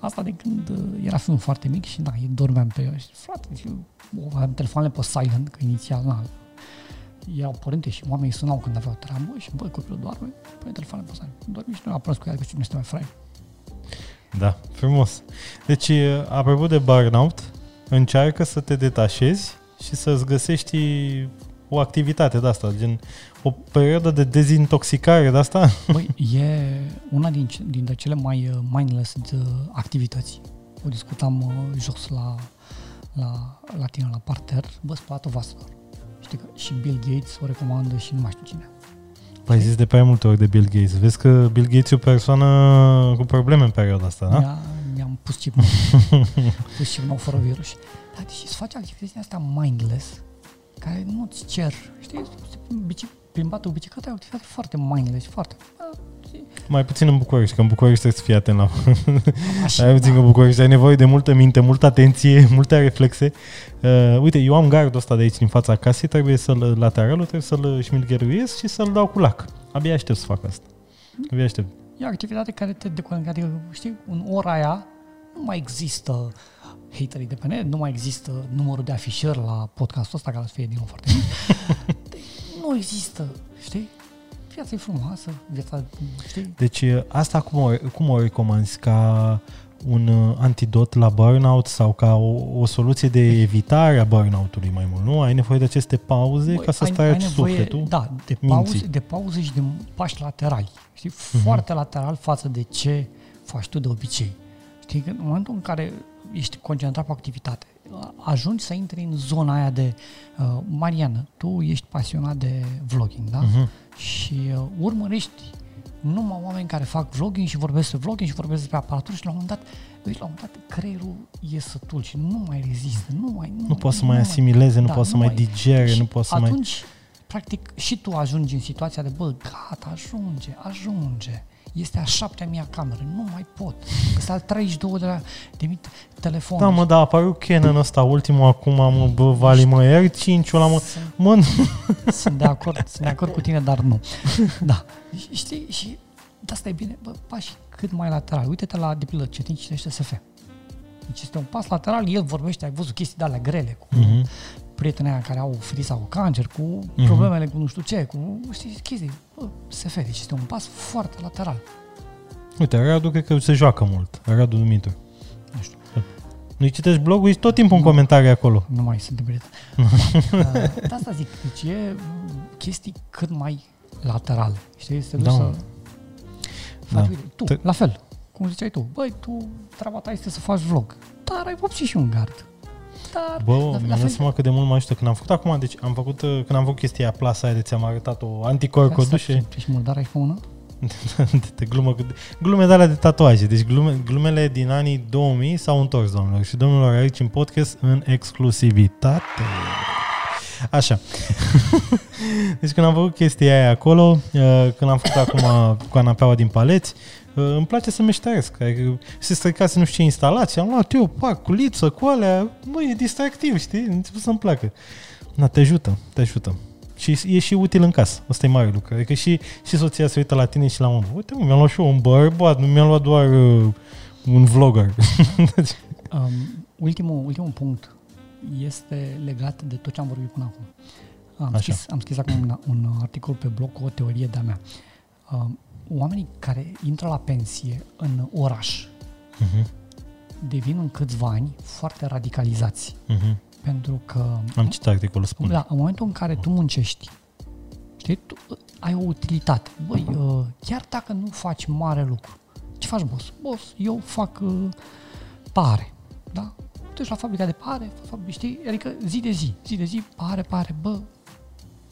S2: Asta de când uh, era fiul foarte mic și da, eu dormeam pe el. Și, frate, și eu aveam telefoanele pe silent, că inițial, na, erau părinte și oamenii sunau când aveau treabă și băi, copilul doarme, pune telefoanele pe silent. Dormi și noi la prânz cu el, că știu, nu este mai fraier.
S1: Da, frumos. Deci, apropo de burnout, încearcă să te detașezi și să-ți găsești o activitate de asta, gen o perioadă de dezintoxicare de asta. (laughs)
S2: Băi, e una din, ce- dintre cele mai uh, mindless uh, activități. O discutam uh, jos la, la, la tine, la parter, bă, spălatul vaselor. Știi că și Bill Gates o recomandă și nu mai știu cine.
S1: Păi ai zis de prea multe ori de Bill Gates. Vezi că Bill Gates e o persoană cu probleme în perioada asta, da?
S2: Mi-a, mi-am pus chip nou. (laughs) pus chip nou fără virus. Dar deși îți faci activitățile astea mindless, care nu-ți cer, știi, bici, plimbatul cu bicicleta e o activitate foarte mindless, foarte... bă, știi,
S1: Mai puțin în București, că în București trebuie să fii atent la...
S2: așa,
S1: Ai puțin că în București ai nevoie de multă minte, multă atenție, (laughs) multe reflexe. Uh, uite, eu am gardul ăsta de aici din fața casei, trebuie să-l, lateralul, trebuie să-l șmilgheruiesc și să-l dau cu lac. Abia aștept să fac asta. Abia aștept.
S2: E o activitate care te deconectează. Adică, știi, în ora aia nu mai există haterii de pe net, nu mai există numărul de afișări la podcastul ăsta, care să fie din nou foarte mic. Deci, (laughs) nu există, știi? Viața e frumoasă, viața, știi?
S1: Deci uh, asta cum o, cum o recomanzi? Ca un uh, antidot la burnout sau ca o, o soluție de evitare a burnout-ului mai mult, nu? Ai nevoie de aceste pauze
S2: Băi,
S1: ca să
S2: ai-
S1: stai
S2: ai nevoie,
S1: sufletul?
S2: Da, de
S1: minții.
S2: pauze, de pauze și de pași laterali. Știi?
S1: Mhm.
S2: Foarte lateral față de ce faci tu de obicei. Știi? Că în momentul în care ești concentrat pe activitate, ajungi să intri în zona aia de uh, Mariană, tu ești pasionat de vlogging, da?
S1: Mhm.
S2: Și uh, urmărești numai oameni care fac vlogging și vorbesc despre vlogging și vorbesc despre aparatură și la un moment dat, deci la un moment dat creierul e sătul și nu mai rezistă, nu mai... Nu,
S1: Nu poate să mai asimileze, nu
S2: da,
S1: poate să
S2: nu
S1: mai
S2: mai-
S1: digere,
S2: și
S1: nu poate să mai...
S2: atunci, practic, și tu ajungi în situația de, bă, gata, ajunge, ajunge. este a șaptea mea cameră, nu mai pot. Sunt al 32 de, la, de mii telefon.
S1: Da, mă, da, a apărut Canon ăsta, ultimul acum, mă, bă, Vali, mă, R5 ăla, mă,
S2: Sunt,
S1: mă,
S2: sunt, de acord, sunt de acord cu tine, dar nu. Da. Și- Știi, și de asta e bine, bă, pași cât mai lateral. Uite-te la, de pildă, Cetin citește SF. Deci este un pas lateral, el vorbește, ai văzut chestii de alea grele, cu
S1: Mhm.
S2: Prietenii aia care au frisa cu cancer, cu
S1: Mhm.
S2: problemele cu nu știu ce, cu știi, chestii. Bă, SF, deci este un pas foarte lateral.
S1: Uite, Radu cred că se joacă mult, Radu Dumitru.
S2: Nu știu.
S1: Nu-i citești blogul, ești tot timpul în comentarii acolo.
S2: Nu mai sunt prieten. (laughs) Da, de asta zic, deci e m, chestii cât mai laterale. Știi, să duci
S1: Da,
S2: să...
S1: mă.
S2: Faci,
S1: Da.
S2: uite, tu,
S1: Te-
S2: la fel, cum ziceai tu, băi, tu, treaba ta este să faci vlog, dar ai vopsit și un gard. Dar,
S1: Bă,
S2: la,
S1: mi-am
S2: la
S1: dat
S2: fel,
S1: seama cât de mult mă ajută când am făcut acum, deci am făcut, uh, când am făcut chestia aia, plasa aia de ți-am arătat-o, anticorp cu dușe,
S2: Ești murdar ai pe mână?
S1: de, de glumă, cu- glume de alea de tatuaje, deci glume, glumele din anii 2000 s-au întors, domnilor, și domnilor aici în podcast în exclusivitate. Așa. (laughs) deci când am făcut chestia aia acolo, uh, când am făcut acum canapeaua din paleți, uh, îmi place să meșteresc. Adică se stricase nu știu ce instalație, am luat eu, pac, culiță, cu alea, mă, e distractiv, știi? Început să-mi placă. Na, te ajută, te ajută. Și e și util în casă. Asta e mare lucru. Adică și, și soția se uită la tine și la unul. Uite, mă, mi-am luat și eu un bărbat, nu mi-am luat doar uh, un vlogger. (laughs)
S2: Um, ultimul, ultimul punct este legat de tot ce am vorbit până acum. Am
S1: Așa.
S2: scris, am scris acum un, un articol pe blog cu o teorie de-a mea. Um, oamenii care intră la pensie în oraș
S1: uh-huh,
S2: devin în câțiva ani foarte radicalizați.
S1: uh-huh.
S2: Pentru că
S1: Am citit articolul, spune.
S2: da, în momentul în care tu muncești, știi, tu uh, ai o utilitate. Băi, uh, chiar dacă nu faci mare lucru, ce faci, boss? Boss, eu fac uh, pare, da? Tu ești la fabrica de pare, fabric, știi? Adică zi de zi, zi de zi, pare, pare, bă,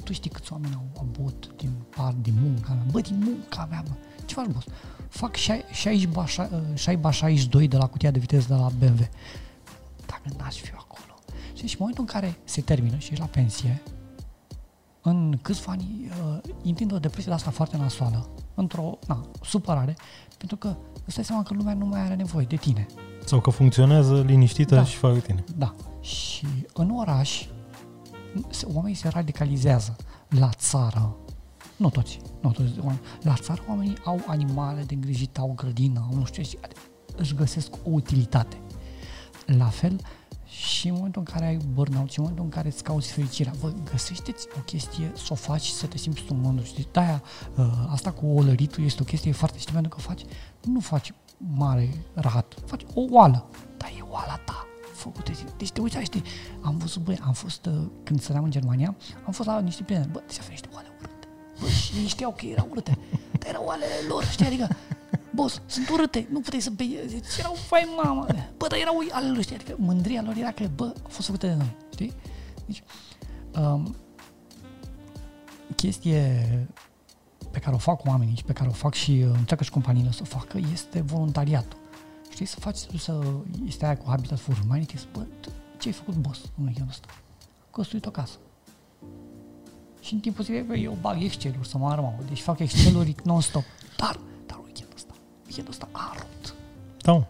S2: tu știi câți oameni au avut din par, din munca mea, bă, din munca mea, bă. Ce faci, boss? Fac 60 ba 62 de la cutia de viteză de la BMW. Dacă n-aș fi eu acolo. Și în momentul în care se termină și ești la pensie, în câțiva ani uh, intri într-o depresie de asta foarte nasoală, într-o na, supărare, pentru că îți dai seama că lumea nu mai are nevoie de tine.
S1: Sau că funcționează liniștită
S2: Da.
S1: și fără tine.
S2: Da. Și în oraș, se- oamenii se radicalizează. La țară, nu toți, nu toți oamenii, la țară oamenii au animale de îngrijit, au grădină, au nu știu ce, își găsesc o utilitate. La fel și în momentul în care ai burnout și în momentul în care îți cauți fericirea, vă găsește-ți o chestie să o faci și să te simți tu mândru. Știi? De-aia, uh, asta cu olăritul este o chestie foarte, știi, pentru că faci, nu faci mare rahat, faci o oală, dar e oala ta făcută. de tine. Deci te uiți, știi, am văzut, băi, am fost, uh, când săream în Germania, am fost la niște prieteni, bă, deci niște oale urâte. Bă, și ei știau că erau urâte, dar erau oalele lor, știi, adică, boss, sunt urâte, nu puteai să bei, deci erau fai mama, bă, dar erau ale lor, știi, adică mândria lor era că, bă, au fost făcute de noi, știi? Deci, um, chestie pe care o fac oamenii și pe care o fac și uh, încearcă și companiile să o facă este voluntariatul. Știi, să faci, să, este aia cu Habitat for Humanity, să, bă, tu, ce ai făcut boss în weekendul ăsta? Construit o casă. Și în timpul zilei, bă, eu bag Excel-uri să mă armau, deci fac Excel-uri non-stop. Dar, dar weekendul ăsta, weekendul ăsta a rupt.
S1: Da.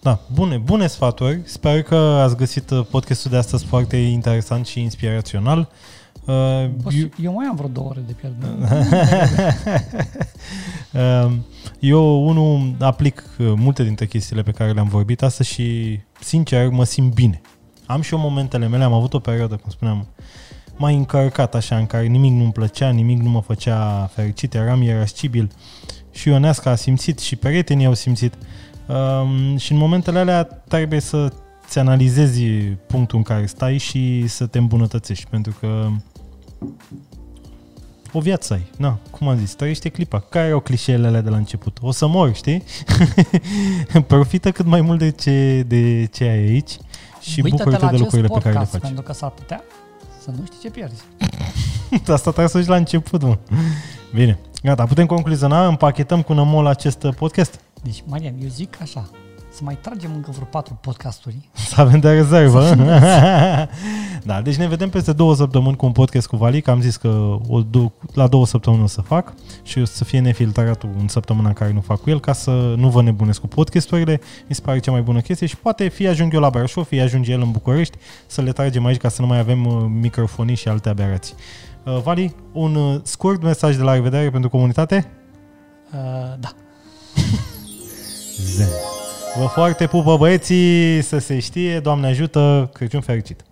S1: Da, bune, bune sfaturi. Sper că ați găsit uh, podcastul de astăzi foarte interesant și inspirațional. Uh,
S2: Boss,
S1: eu,
S2: eu mai am vreo două ore de pierdut. (laughs)
S1: uh, eu, unul, aplic uh, multe dintre chestiile pe care le-am vorbit astăzi și, sincer, mă simt bine. Am și eu momentele mele, am avut o perioadă, cum spuneam, mai încărcat așa, în care nimic nu-mi plăcea, nimic nu mă făcea fericit, eram irascibil și Ioneasca a simțit și prietenii au simțit. Um, și în momentele alea trebuie să ți analizezi punctul în care stai și să te îmbunătățești, pentru că o viață ai. Na, cum am zis, trăiește clipa. Care erau clișeele alea de la început? O să mor, știi? (laughs) Profită cât mai mult de ce, de ce ai aici și
S2: Uită-te
S1: bucură-te
S2: la
S1: de
S2: acest
S1: lucrurile pe care le
S2: podcast,
S1: faci.
S2: Pentru că s-ar putea să nu știi ce pierzi. (laughs)
S1: Asta trebuie să și la început, mă. Bine, gata, putem concluziona, împachetăm cu nămol acest podcast.
S2: Deci, Marian, eu zic așa, să mai tragem încă vreo patru podcasturi.
S1: Să avem de rezervă. (laughs) da, deci ne vedem peste două săptămâni cu un podcast cu Valic. Am zis că o duc, la două săptămâni o să fac și o să fie nefiltrat în săptămâna în care nu fac cu el ca să nu vă nebunesc cu podcasturile. Mi se pare cea mai bună chestie și poate fie ajung eu la Brașov, fie ajunge el în București să le tragem aici ca să nu mai avem uh, microfonii și alte aberații. Uh, Vali, un uh, scurt mesaj de la revedere pentru comunitate?
S2: Uh, da.
S1: Zen. Vă foarte pupă băieții, să se știe, Doamne ajută, Crăciun fericit!